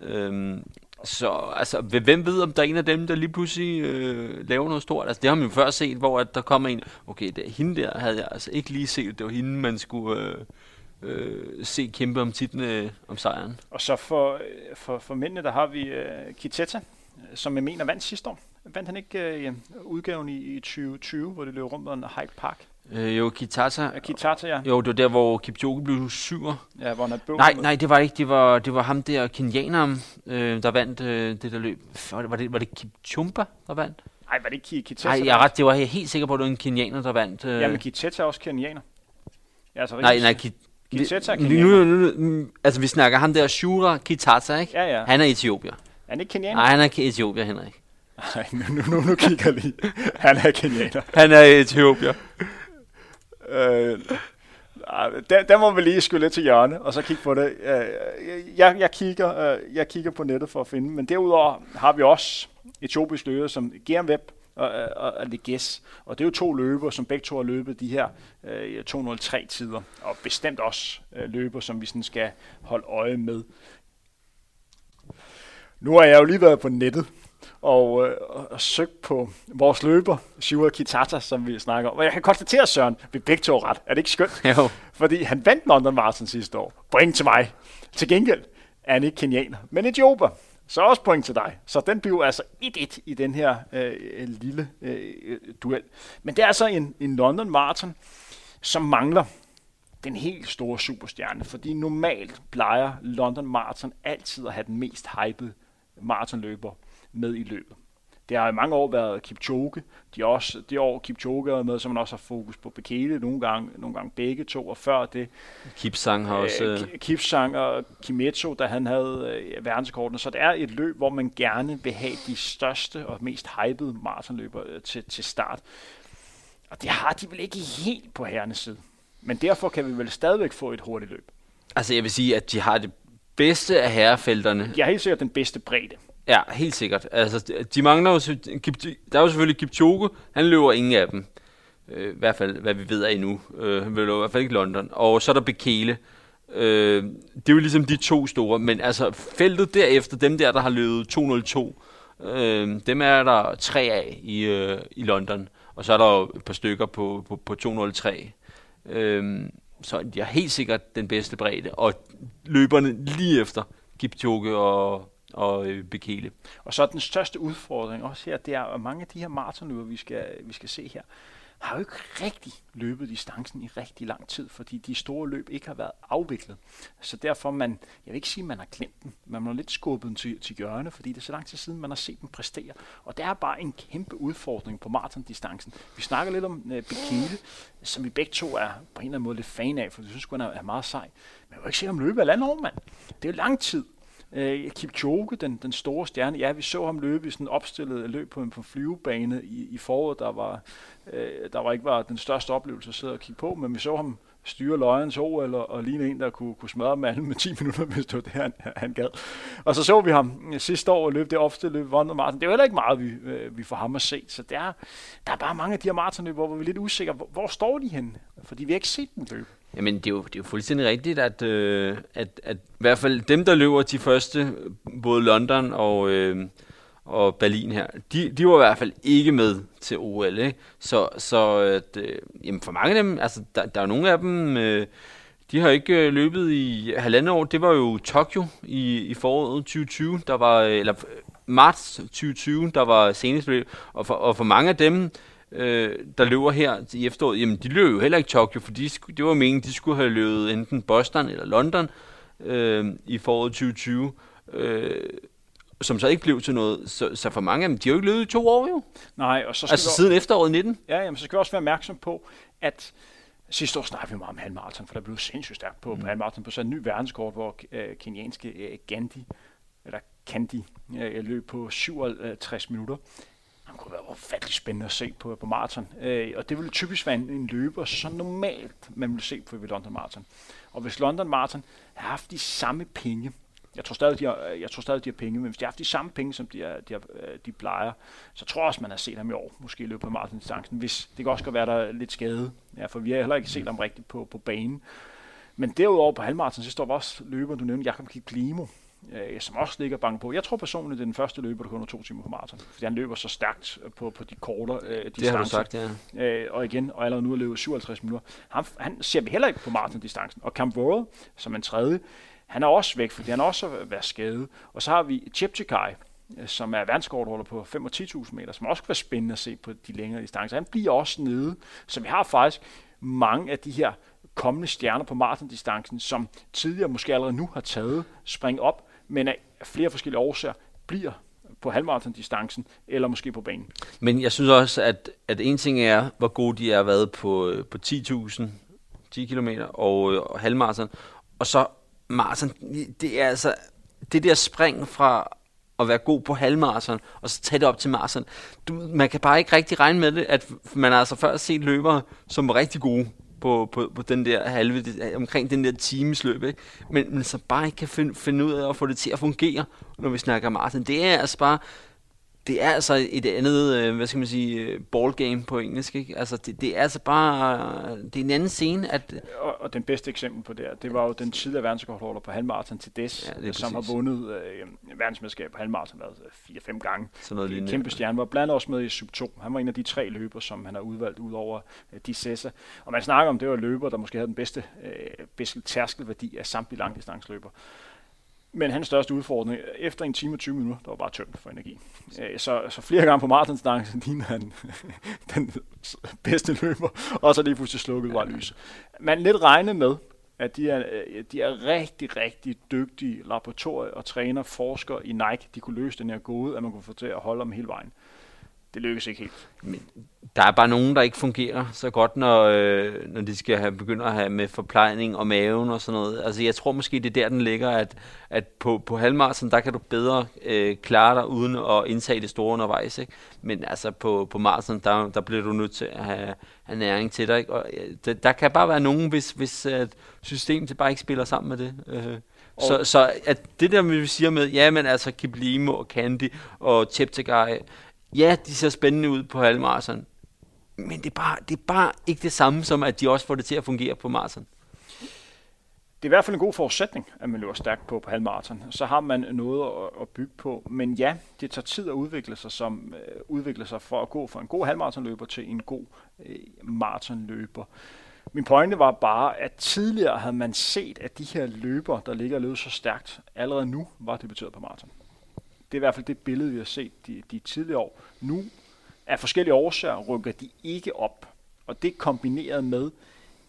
Øhm, så altså, hvem- ved, om der er en af dem, der lige pludselig øh, laver noget stort? Altså, det har man jo før set, hvor at der kommer en... Okay, det er hende der, havde jeg altså ikke lige set. Det var hende, man skulle øh, øh, se kæmpe om titlen øh, om sejren. Og så for, øh, for, for mændene, der har vi øh, Kiteta, øh, som jeg mener vandt sidste år. Vandt han ikke øh, udgaven i, i 2020, hvor det løb rundt om Hyde Park? Øh, jo, Kitata... Ja, Kitata, ja. Jo, det var der, hvor Kipchoge blev syver. ja hvor han er bøvlet Nej, nej, det var ikke. Det var, det var ham der, kenyaneren, øh, der vandt øh, det der løb. Var det, var det, Kipchumba, der vandt? Ej, var det ikke Ki- Kiteta? Nej, jeg er ret, det var jeg helt sikker på, at det var en kenyaner, der vandt. Øh, Ja, men Kiteta er også kenianer. Ja, altså, nej, nej, Kit, Kiteta er nu, nu, nu, nu, altså, vi snakker ham der, Shura Kitata, ikke? Ja, ja. Han er etiopier. Er han ikke kenianer? Nej, han er etiopier, Henrik. Nej, nu, nu, nu, nu kigger lige. Han er kenianer. Han er etiopier. Øh, der, der må vi lige skyde lidt til hjørne, og så kigge på det. Øh, jeg, jeg, kigger, øh, jeg kigger på nettet for at finde, men derudover har vi også etiopisk løber som GM Web og, og, og Leges. Og det er jo to løber, som begge to har løbet de her øh, 203 tider, og bestemt også øh, løber, som vi sådan skal holde øje med. Nu har jeg jo lige været på nettet og, øh, og, søgt på vores løber, Shura Kitata, som vi snakker om. Og jeg kan konstatere, Søren, vi begge to ret. Er det ikke skønt? Jo. Fordi han vandt London Marathon sidste år. Point til mig. Til gengæld er han ikke kenianer, men etioper. Så også point til dig. Så den bliver altså 1-1 i den her øh, lille øh, duel. Men det er altså en, en London Marathon, som mangler den helt store superstjerne. Fordi normalt plejer London Marathon altid at have den mest hypede maratonløber med i løbet. Det har i mange år været Kipchoge. De også, det år Kipchoge er med, så man også har fokus på Bekele nogle gange, nogle gange begge to, og før det. Kipsang har også... Øh, Kipsang og Kimetsu, da han havde øh, verdenskortene. Så det er et løb, hvor man gerne vil have de største og mest hypede maratonløber øh, til, til start. Og det har de vel ikke helt på herrenes side. Men derfor kan vi vel stadigvæk få et hurtigt løb. Altså jeg vil sige, at de har det bedste af herrefelterne. De har helt sikkert den bedste bredde. Ja, helt sikkert. Altså, de mangler jo, der er jo selvfølgelig Kipchoge, han løber ingen af dem. Øh, I hvert fald, hvad vi ved af endnu. Øh, han løber i hvert fald ikke London. Og så er der Bekele. Øh, det er jo ligesom de to store, men altså feltet derefter, dem der, der har løbet 202, øh, dem er der tre af i, øh, i London. Og så er der jo et par stykker på, på, på 203. Øh, så de er helt sikkert den bedste bredde, og løberne lige efter Kipchoge og, og øh, Bekele. Og så er den største udfordring også her, det er, at mange af de her maratonløber, vi skal, øh, vi skal se her, har jo ikke rigtig løbet distancen i rigtig lang tid, fordi de store løb ikke har været afviklet. Så derfor man, jeg vil ikke sige, at man har glemt dem, man har lidt skubbet dem til, til hjørne, fordi det er så lang tid siden, man har set dem præstere. Og det er bare en kæmpe udfordring på maratondistancen. Vi snakker lidt om uh, Bekele, som vi begge to er på en eller anden måde lidt fan af, for vi synes, han er meget sej. Men jeg vil ikke sikker, om løbet løbe landet over, mand. Det er jo lang tid. Øh, Kipchoge, den, den store stjerne, ja, vi så ham løbe i sådan opstillet løb på en på flyvebane i, i foråret, der var, øh, der var ikke var den største oplevelse at sidde og kigge på, men vi så ham styre løjens O, eller, og ligne en, der kunne, kunne smadre manden med 10 minutter, hvis det var det, han, han gad. Og så så vi ham øh, sidste år løbe det ofte løb, vandet Martin. Det er jo heller ikke meget, vi, øh, vi får ham at se. Så der, der er bare mange af de her maratonløb, hvor vi er lidt usikre. Hvor, hvor står de henne? Fordi vi har ikke set dem løbe. Jamen, det er jo, det er jo fuldstændig rigtigt, at, øh, at, at i hvert fald dem, der løber de første, både London og, øh, og Berlin her, de, de var i hvert fald ikke med til OL. Ikke? Så, så at, øh, jamen for mange af dem, altså der, der er nogle af dem, øh, de har ikke øh, løbet i halvandet år. Det var jo Tokyo i, i foråret 2020, der var, øh, eller øh, marts 2020, der var senest løb. Og for, og for mange af dem, øh, der løber her i efteråret, jamen de løber jo heller ikke Tokyo, for de, det var meningen, de skulle have løbet enten Boston eller London øh, i foråret 2020. Øh, som så ikke blev til noget. Så, så for mange af dem, de har jo ikke løbet i to år jo. Nej, og så skal altså vi siden efteråret 19. Ja, jamen, så skal vi også være opmærksom på, at sidste år snakkede vi meget om halvmarathon, for der blev sindssygt stærkt på, mm. på halvmarathon på sådan en ny verdenskort, hvor uh, kenianske uh, Gandhi, eller Candy, uh, løb på 67 minutter. Han kunne være ufattelig spændende at se på, på maraton. Øh, og det ville typisk være en, en løber, så normalt man ville se på ved London Marathon. Og hvis London Marathon har haft de samme penge, jeg tror stadig, de har, øh, jeg tror stadig, de har penge, men hvis de har haft de samme penge, som de, har, de, har, øh, de plejer, så tror jeg også, man har set ham i år, måske i løbet af maratondistancen. Hvis, det kan også godt være, der er lidt skade, ja, for vi har heller ikke set ham rigtigt på, på banen. Men derudover på halvmaraton, så står der også løber, du nævnte, Jakob Kiklimo, øh, som også ligger bange på. Jeg tror personligt, det er den første løber, der kun er to timer på maraton, fordi han løber så stærkt på, på de korte øh, distancer. Det har du sagt, ja. Øh, og igen, og allerede nu er løbet 57 minutter. Han, han ser vi heller ikke på maratondistancen. Og Camp World, som en tredje, han er også væk, fordi han også været skadet. Og så har vi Chepchikai, øh, som er verdenskortholder på 5 og 10.000 meter, som også kan være spændende at se på de længere distancer. Han bliver også nede, så vi har faktisk mange af de her kommende stjerner på maratondistancen, som tidligere måske allerede nu har taget spring op, men af flere forskellige årsager bliver på halvmaratondistancen, eller måske på banen. Men jeg synes også, at, at en ting er, hvor gode de er været på, på 10.000 10 km og, øh, og halvmaraton, og så maraton, det er altså det der spring fra at være god på halvmarathon, og så tage det op til maraton. Du, man kan bare ikke rigtig regne med det, at man har altså før set løbere, som var rigtig gode på, på, på den der halve, omkring den der timesløb, ikke? Men, men så bare ikke kan finde, finde ud af at få det til at fungere, når vi snakker maraton. Det er altså bare, det er altså et andet, øh, hvad skal man sige, øh, ballgame på engelsk, ikke? Altså, det, det er altså bare, det er en anden scene, at... Og, og den bedste eksempel på det, det var jo den tidligere verdensrekordholder på halvmarathon til Des, ja, som har vundet øh, verdensmesterskab på halvmarathon 4-5 gange. Sådan noget lignende. Kæmpe stjerne, var blandt også med i sub 2. Han var en af de tre løber, som han har udvalgt ud over øh, de sæsser. Og man snakker om, det var løber, der måske havde den bedste, øh, bedste tærskelværdi af samtlige langdistansløber. Men hans største udfordring, efter en time og 20 minutter, der var bare tømt for energi. Øh, så, så flere gange på maratondistancen lignede han den bedste løber, og så lige pludselig slukket var lys. Man lidt regne med, at de er, øh, de er rigtig, rigtig dygtige laboratorier og træner, forskere i Nike. De kunne løse den her gåde, at man kunne få til at holde dem hele vejen det lykkes ikke helt. Men der er bare nogen, der ikke fungerer så godt, når, øh, når de skal have, begynde at have med forplejning og maven og sådan noget. Altså jeg tror måske, det er der, den ligger, at, at på, på halvmarsen, der kan du bedre øh, klare dig uden at indtage det store undervejs. Ikke? Men altså på, på marsen, der, der bliver du nødt til at have, have næring til dig. Ikke? Og, øh, der, der kan bare være nogen, hvis, hvis øh, systemet bare ikke spiller sammen med det. Øh. Så, så at det der, vi siger med, ja, men altså Kiblimo og Candy og Cheptegei, ja, de ser spændende ud på halvmarathon, men det er, bare, det er bare ikke det samme som, at de også får det til at fungere på marathon. Det er i hvert fald en god forudsætning, at man løber stærkt på på halvmarathon. Så har man noget at, at bygge på. Men ja, det tager tid at udvikle sig, som øh, udvikler sig for at gå fra en god halvmarathonløber til en god øh, maratonløber. Min pointe var bare, at tidligere havde man set, at de her løber, der ligger og løber så stærkt, allerede nu var debuteret på maraton. Det er i hvert fald det billede, vi har set de, de tidligere år. Nu af forskellige årsager rykker de ikke op. Og det kombineret med,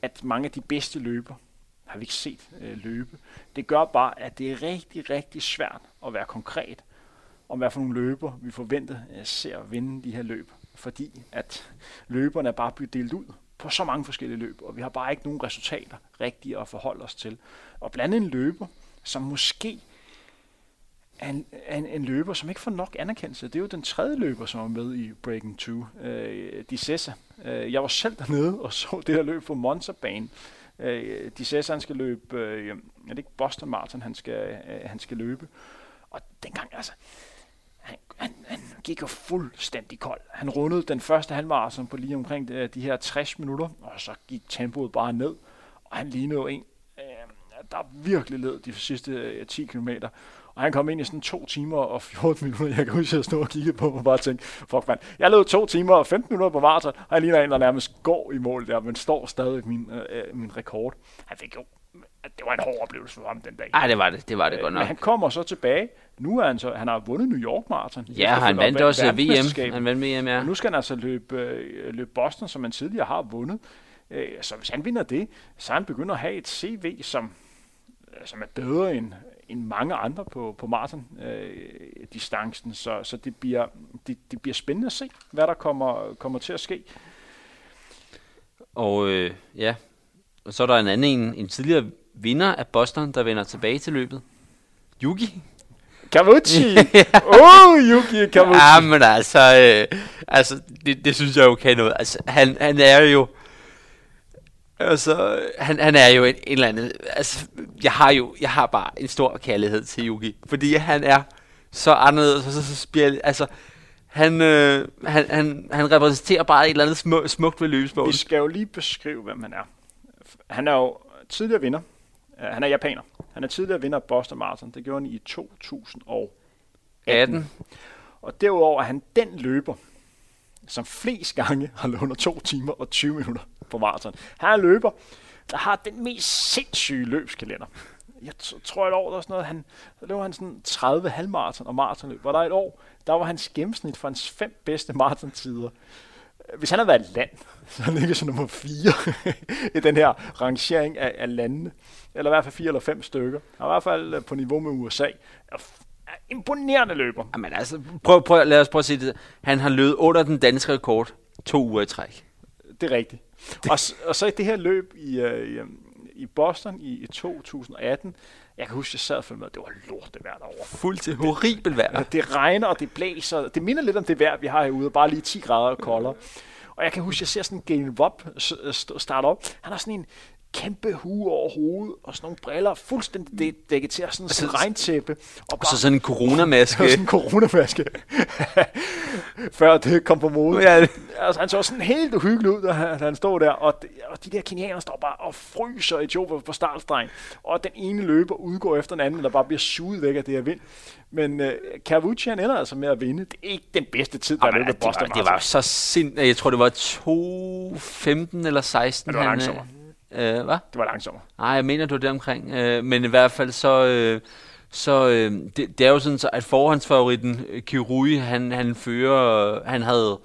at mange af de bedste løber, har vi ikke set øh, løbe, det gør bare, at det er rigtig, rigtig svært at være konkret om hvad for nogle løber vi forventer øh, at se at vinde de her løb. Fordi at løberne er bare blevet delt ud på så mange forskellige løb, og vi har bare ikke nogen resultater rigtige at forholde os til. Og blandt en løber, som måske en, en, en løber, som ikke får nok anerkendelse. Det er jo den tredje løber, som er med i Breaking 2, øh, Di Cessa. Øh, jeg var selv dernede og så det her løb på Monza-banen. Øh, Di Cessa, han skal løbe, øh, er det ikke Boston Marathon, han skal, øh, han skal løbe. Og dengang, altså, han, han, han gik jo fuldstændig kold. Han rundede den første halvmarathon på lige omkring de, de her 60 minutter, og så gik tempoet bare ned. Og han lignede jo en, øh, der virkelig led de sidste øh, 10 kilometer. Og han kom ind i sådan to timer og 14 minutter. Jeg kan huske, at jeg stod og kiggede på og bare tænkte, fuck man, jeg løb to timer og 15 minutter på maraton, og jeg ligner en, der nærmest går i mål der, men står stadig min, øh, min rekord. Han fik jo det var en hård oplevelse for ham den dag. Nej, det var det. Det var det øh, godt nok. Men han kommer så tilbage. Nu er han så, han har vundet New York Marathon. Ja, han vandt også VM. Han vandt VM, ja. Og nu skal han altså løbe, øh, løbe Boston, som han tidligere har vundet. Øh, så hvis han vinder det, så han begynder at have et CV, som, som er bedre end, end mange andre på, på maraton-distancen. Øh, så så det, bliver, det, det bliver spændende at se, hvad der kommer, kommer til at ske. Og øh, ja, og så er der en anden, en, en tidligere vinder af Boston, der vender tilbage til løbet. Yugi. Kavuchi! Åh, oh, Yuki Kavuchi! Ja, men altså, øh, altså det, det synes jeg jo kan noget. Altså, han, han er jo... Altså, han, han er jo en, en eller anden... Altså, jeg har jo jeg har bare en stor kærlighed til Yuki, fordi han er så anderledes, og så, så, så altså, han, øh, han, han, han repræsenterer bare et eller andet smuk, smukt ved løbesmålet. Vi skal jo lige beskrive, hvem han er. Han er jo tidligere vinder. Uh, han er japaner. Han er tidligere vinder af Boston Marathon. Det gjorde han i 2018. 18. Og derudover er han den løber, som flest gange har løbet under 2 timer og 20 minutter på maraton. Han er løber, der har den mest sindssyge løbskalender. Jeg tror et år, der var sådan noget, han, der løb han sådan 30 halvmaraton og maratonløb. Var der et år, der var hans gennemsnit for hans fem bedste maratontider. Hvis han havde været et land, så han ligger som nummer 4 i den her rangering af, af landene. Eller i hvert fald fire eller fem stykker. Og i hvert fald øh, på niveau med USA. Imponerende løber. Jamen altså, prøv, prøv, lad os prøve at sige det. Han har løbet under den danske rekord to uger i træk. Det er rigtigt. Og, og så i det her løb i, uh, i Boston i, i 2018, jeg kan huske, jeg sad og med, at det var lort det vejr derovre. Fuldt til horribelt vejr. Det, det regner, og det blæser. Det minder lidt om det vejr, vi har herude, bare lige 10 grader koldere. Og jeg kan huske, at jeg ser sådan en Gain Rob starte op. Han har sådan en kæmpe hue over hovedet, og sådan nogle briller, fuldstændig dækket til, og sådan en regntæppe. Og, bare, så sådan en coronamaske. Og sådan en coronamaske. Før det kom på mode. Ja. Altså, han så sådan helt uhyggelig ud, da han, han stod der, og, og de der kenianer står bare og fryser i Joe på startstregen. Og den ene løber udgår efter den anden, der bare bliver suget væk af det her vind. Men uh, Cavucci, han ender altså med at vinde. Det er ikke den bedste tid, der er løbet Boston. Det var, det var så sind... Jeg tror, det var 2.15 eller 16. Ja, det var langsommere. Øh, hvad? Det var langsommere. Nej, jeg mener, du det omkring. Øh, men i hvert fald så... Øh, så øh, det, det er jo sådan, så, at forhåndsfavoritten øh, Kirui, han, han fører, øh, han havde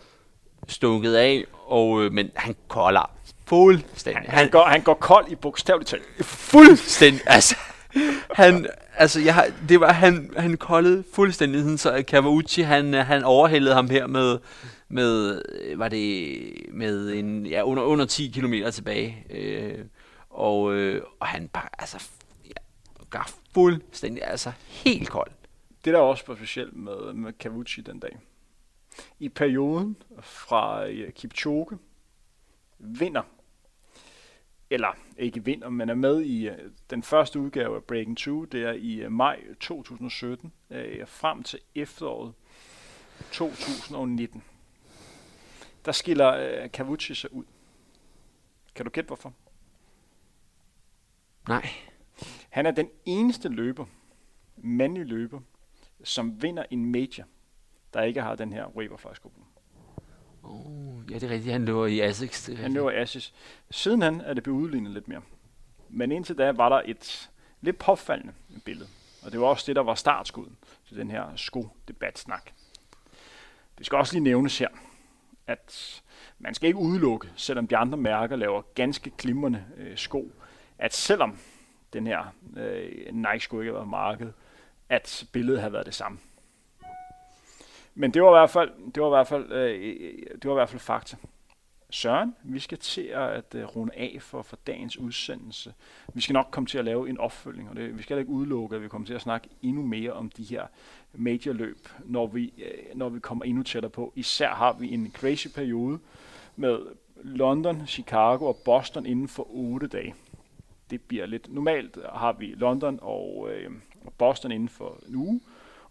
stukket af, og, øh, men han kolder fuldstændig. Han, han, går, han går kold i bogstaveligt talt. Fuldstændig. altså, han, altså jeg har, det var, han, han koldede fuldstændig, sådan, så Kawauchi, han, han overhældede ham her med, med, øh, var det med en, ja, under, under 10 km tilbage. Øh, og, øh, og han bare, altså, ja, fuldstændig, altså helt kold. Det der også var specielt med, med Cavucci den dag. I perioden fra øh, Kipchoge vinder, eller ikke vinder, men er med i øh, den første udgave af Breaking 2, det er i maj 2017, uh, frem til efteråret 2019. Der skiller uh, Kavuchi sig ud. Kan du gætte hvorfor? Nej. Han er den eneste løber, mandlig løber, som vinder en major, der ikke har den her Vaporfly-sko Oh, ja, det er rigtigt. Han løber i Asics. Han løber i Asics. Siden han er det blevet udlignet lidt mere. Men indtil da var der et lidt påfaldende billede. Og det var også det, der var startskuden til den her sko-debatsnak. Det skal også lige nævnes her, at man skal ikke udelukke, selvom de andre mærker laver ganske glimrende øh, sko, at selvom den her øh, Nike sko ikke var været markedet, at billedet har været det samme. Men det var i hvert fald, det var i hvert fald, øh, øh, øh det var i hvert fald fakta. Søren, vi skal til at uh, runde af for, for dagens udsendelse. Vi skal nok komme til at lave en opfølging, og det, vi skal ikke udelukke, at vi kommer til at snakke endnu mere om de her majorløb, når vi, uh, når vi kommer endnu tættere på. Især har vi en crazy periode med London, Chicago og Boston inden for 8 dage. Det bliver lidt... Normalt har vi London og, øh, Boston inden for en uge,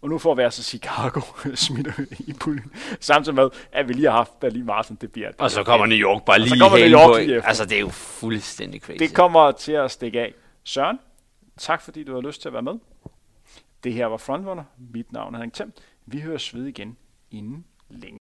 og nu får vi altså Chicago smidt i puljen. Samtidig med, at vi lige har haft Berlin Marathon, det bliver... Og så kommer New York bare lige så kommer New York på. Lige altså, det er jo fuldstændig crazy. Det kommer til at stikke af. Søren, tak fordi du har lyst til at være med. Det her var Frontrunner. Mit navn er Henrik Thiem. Vi høres ved igen inden længe.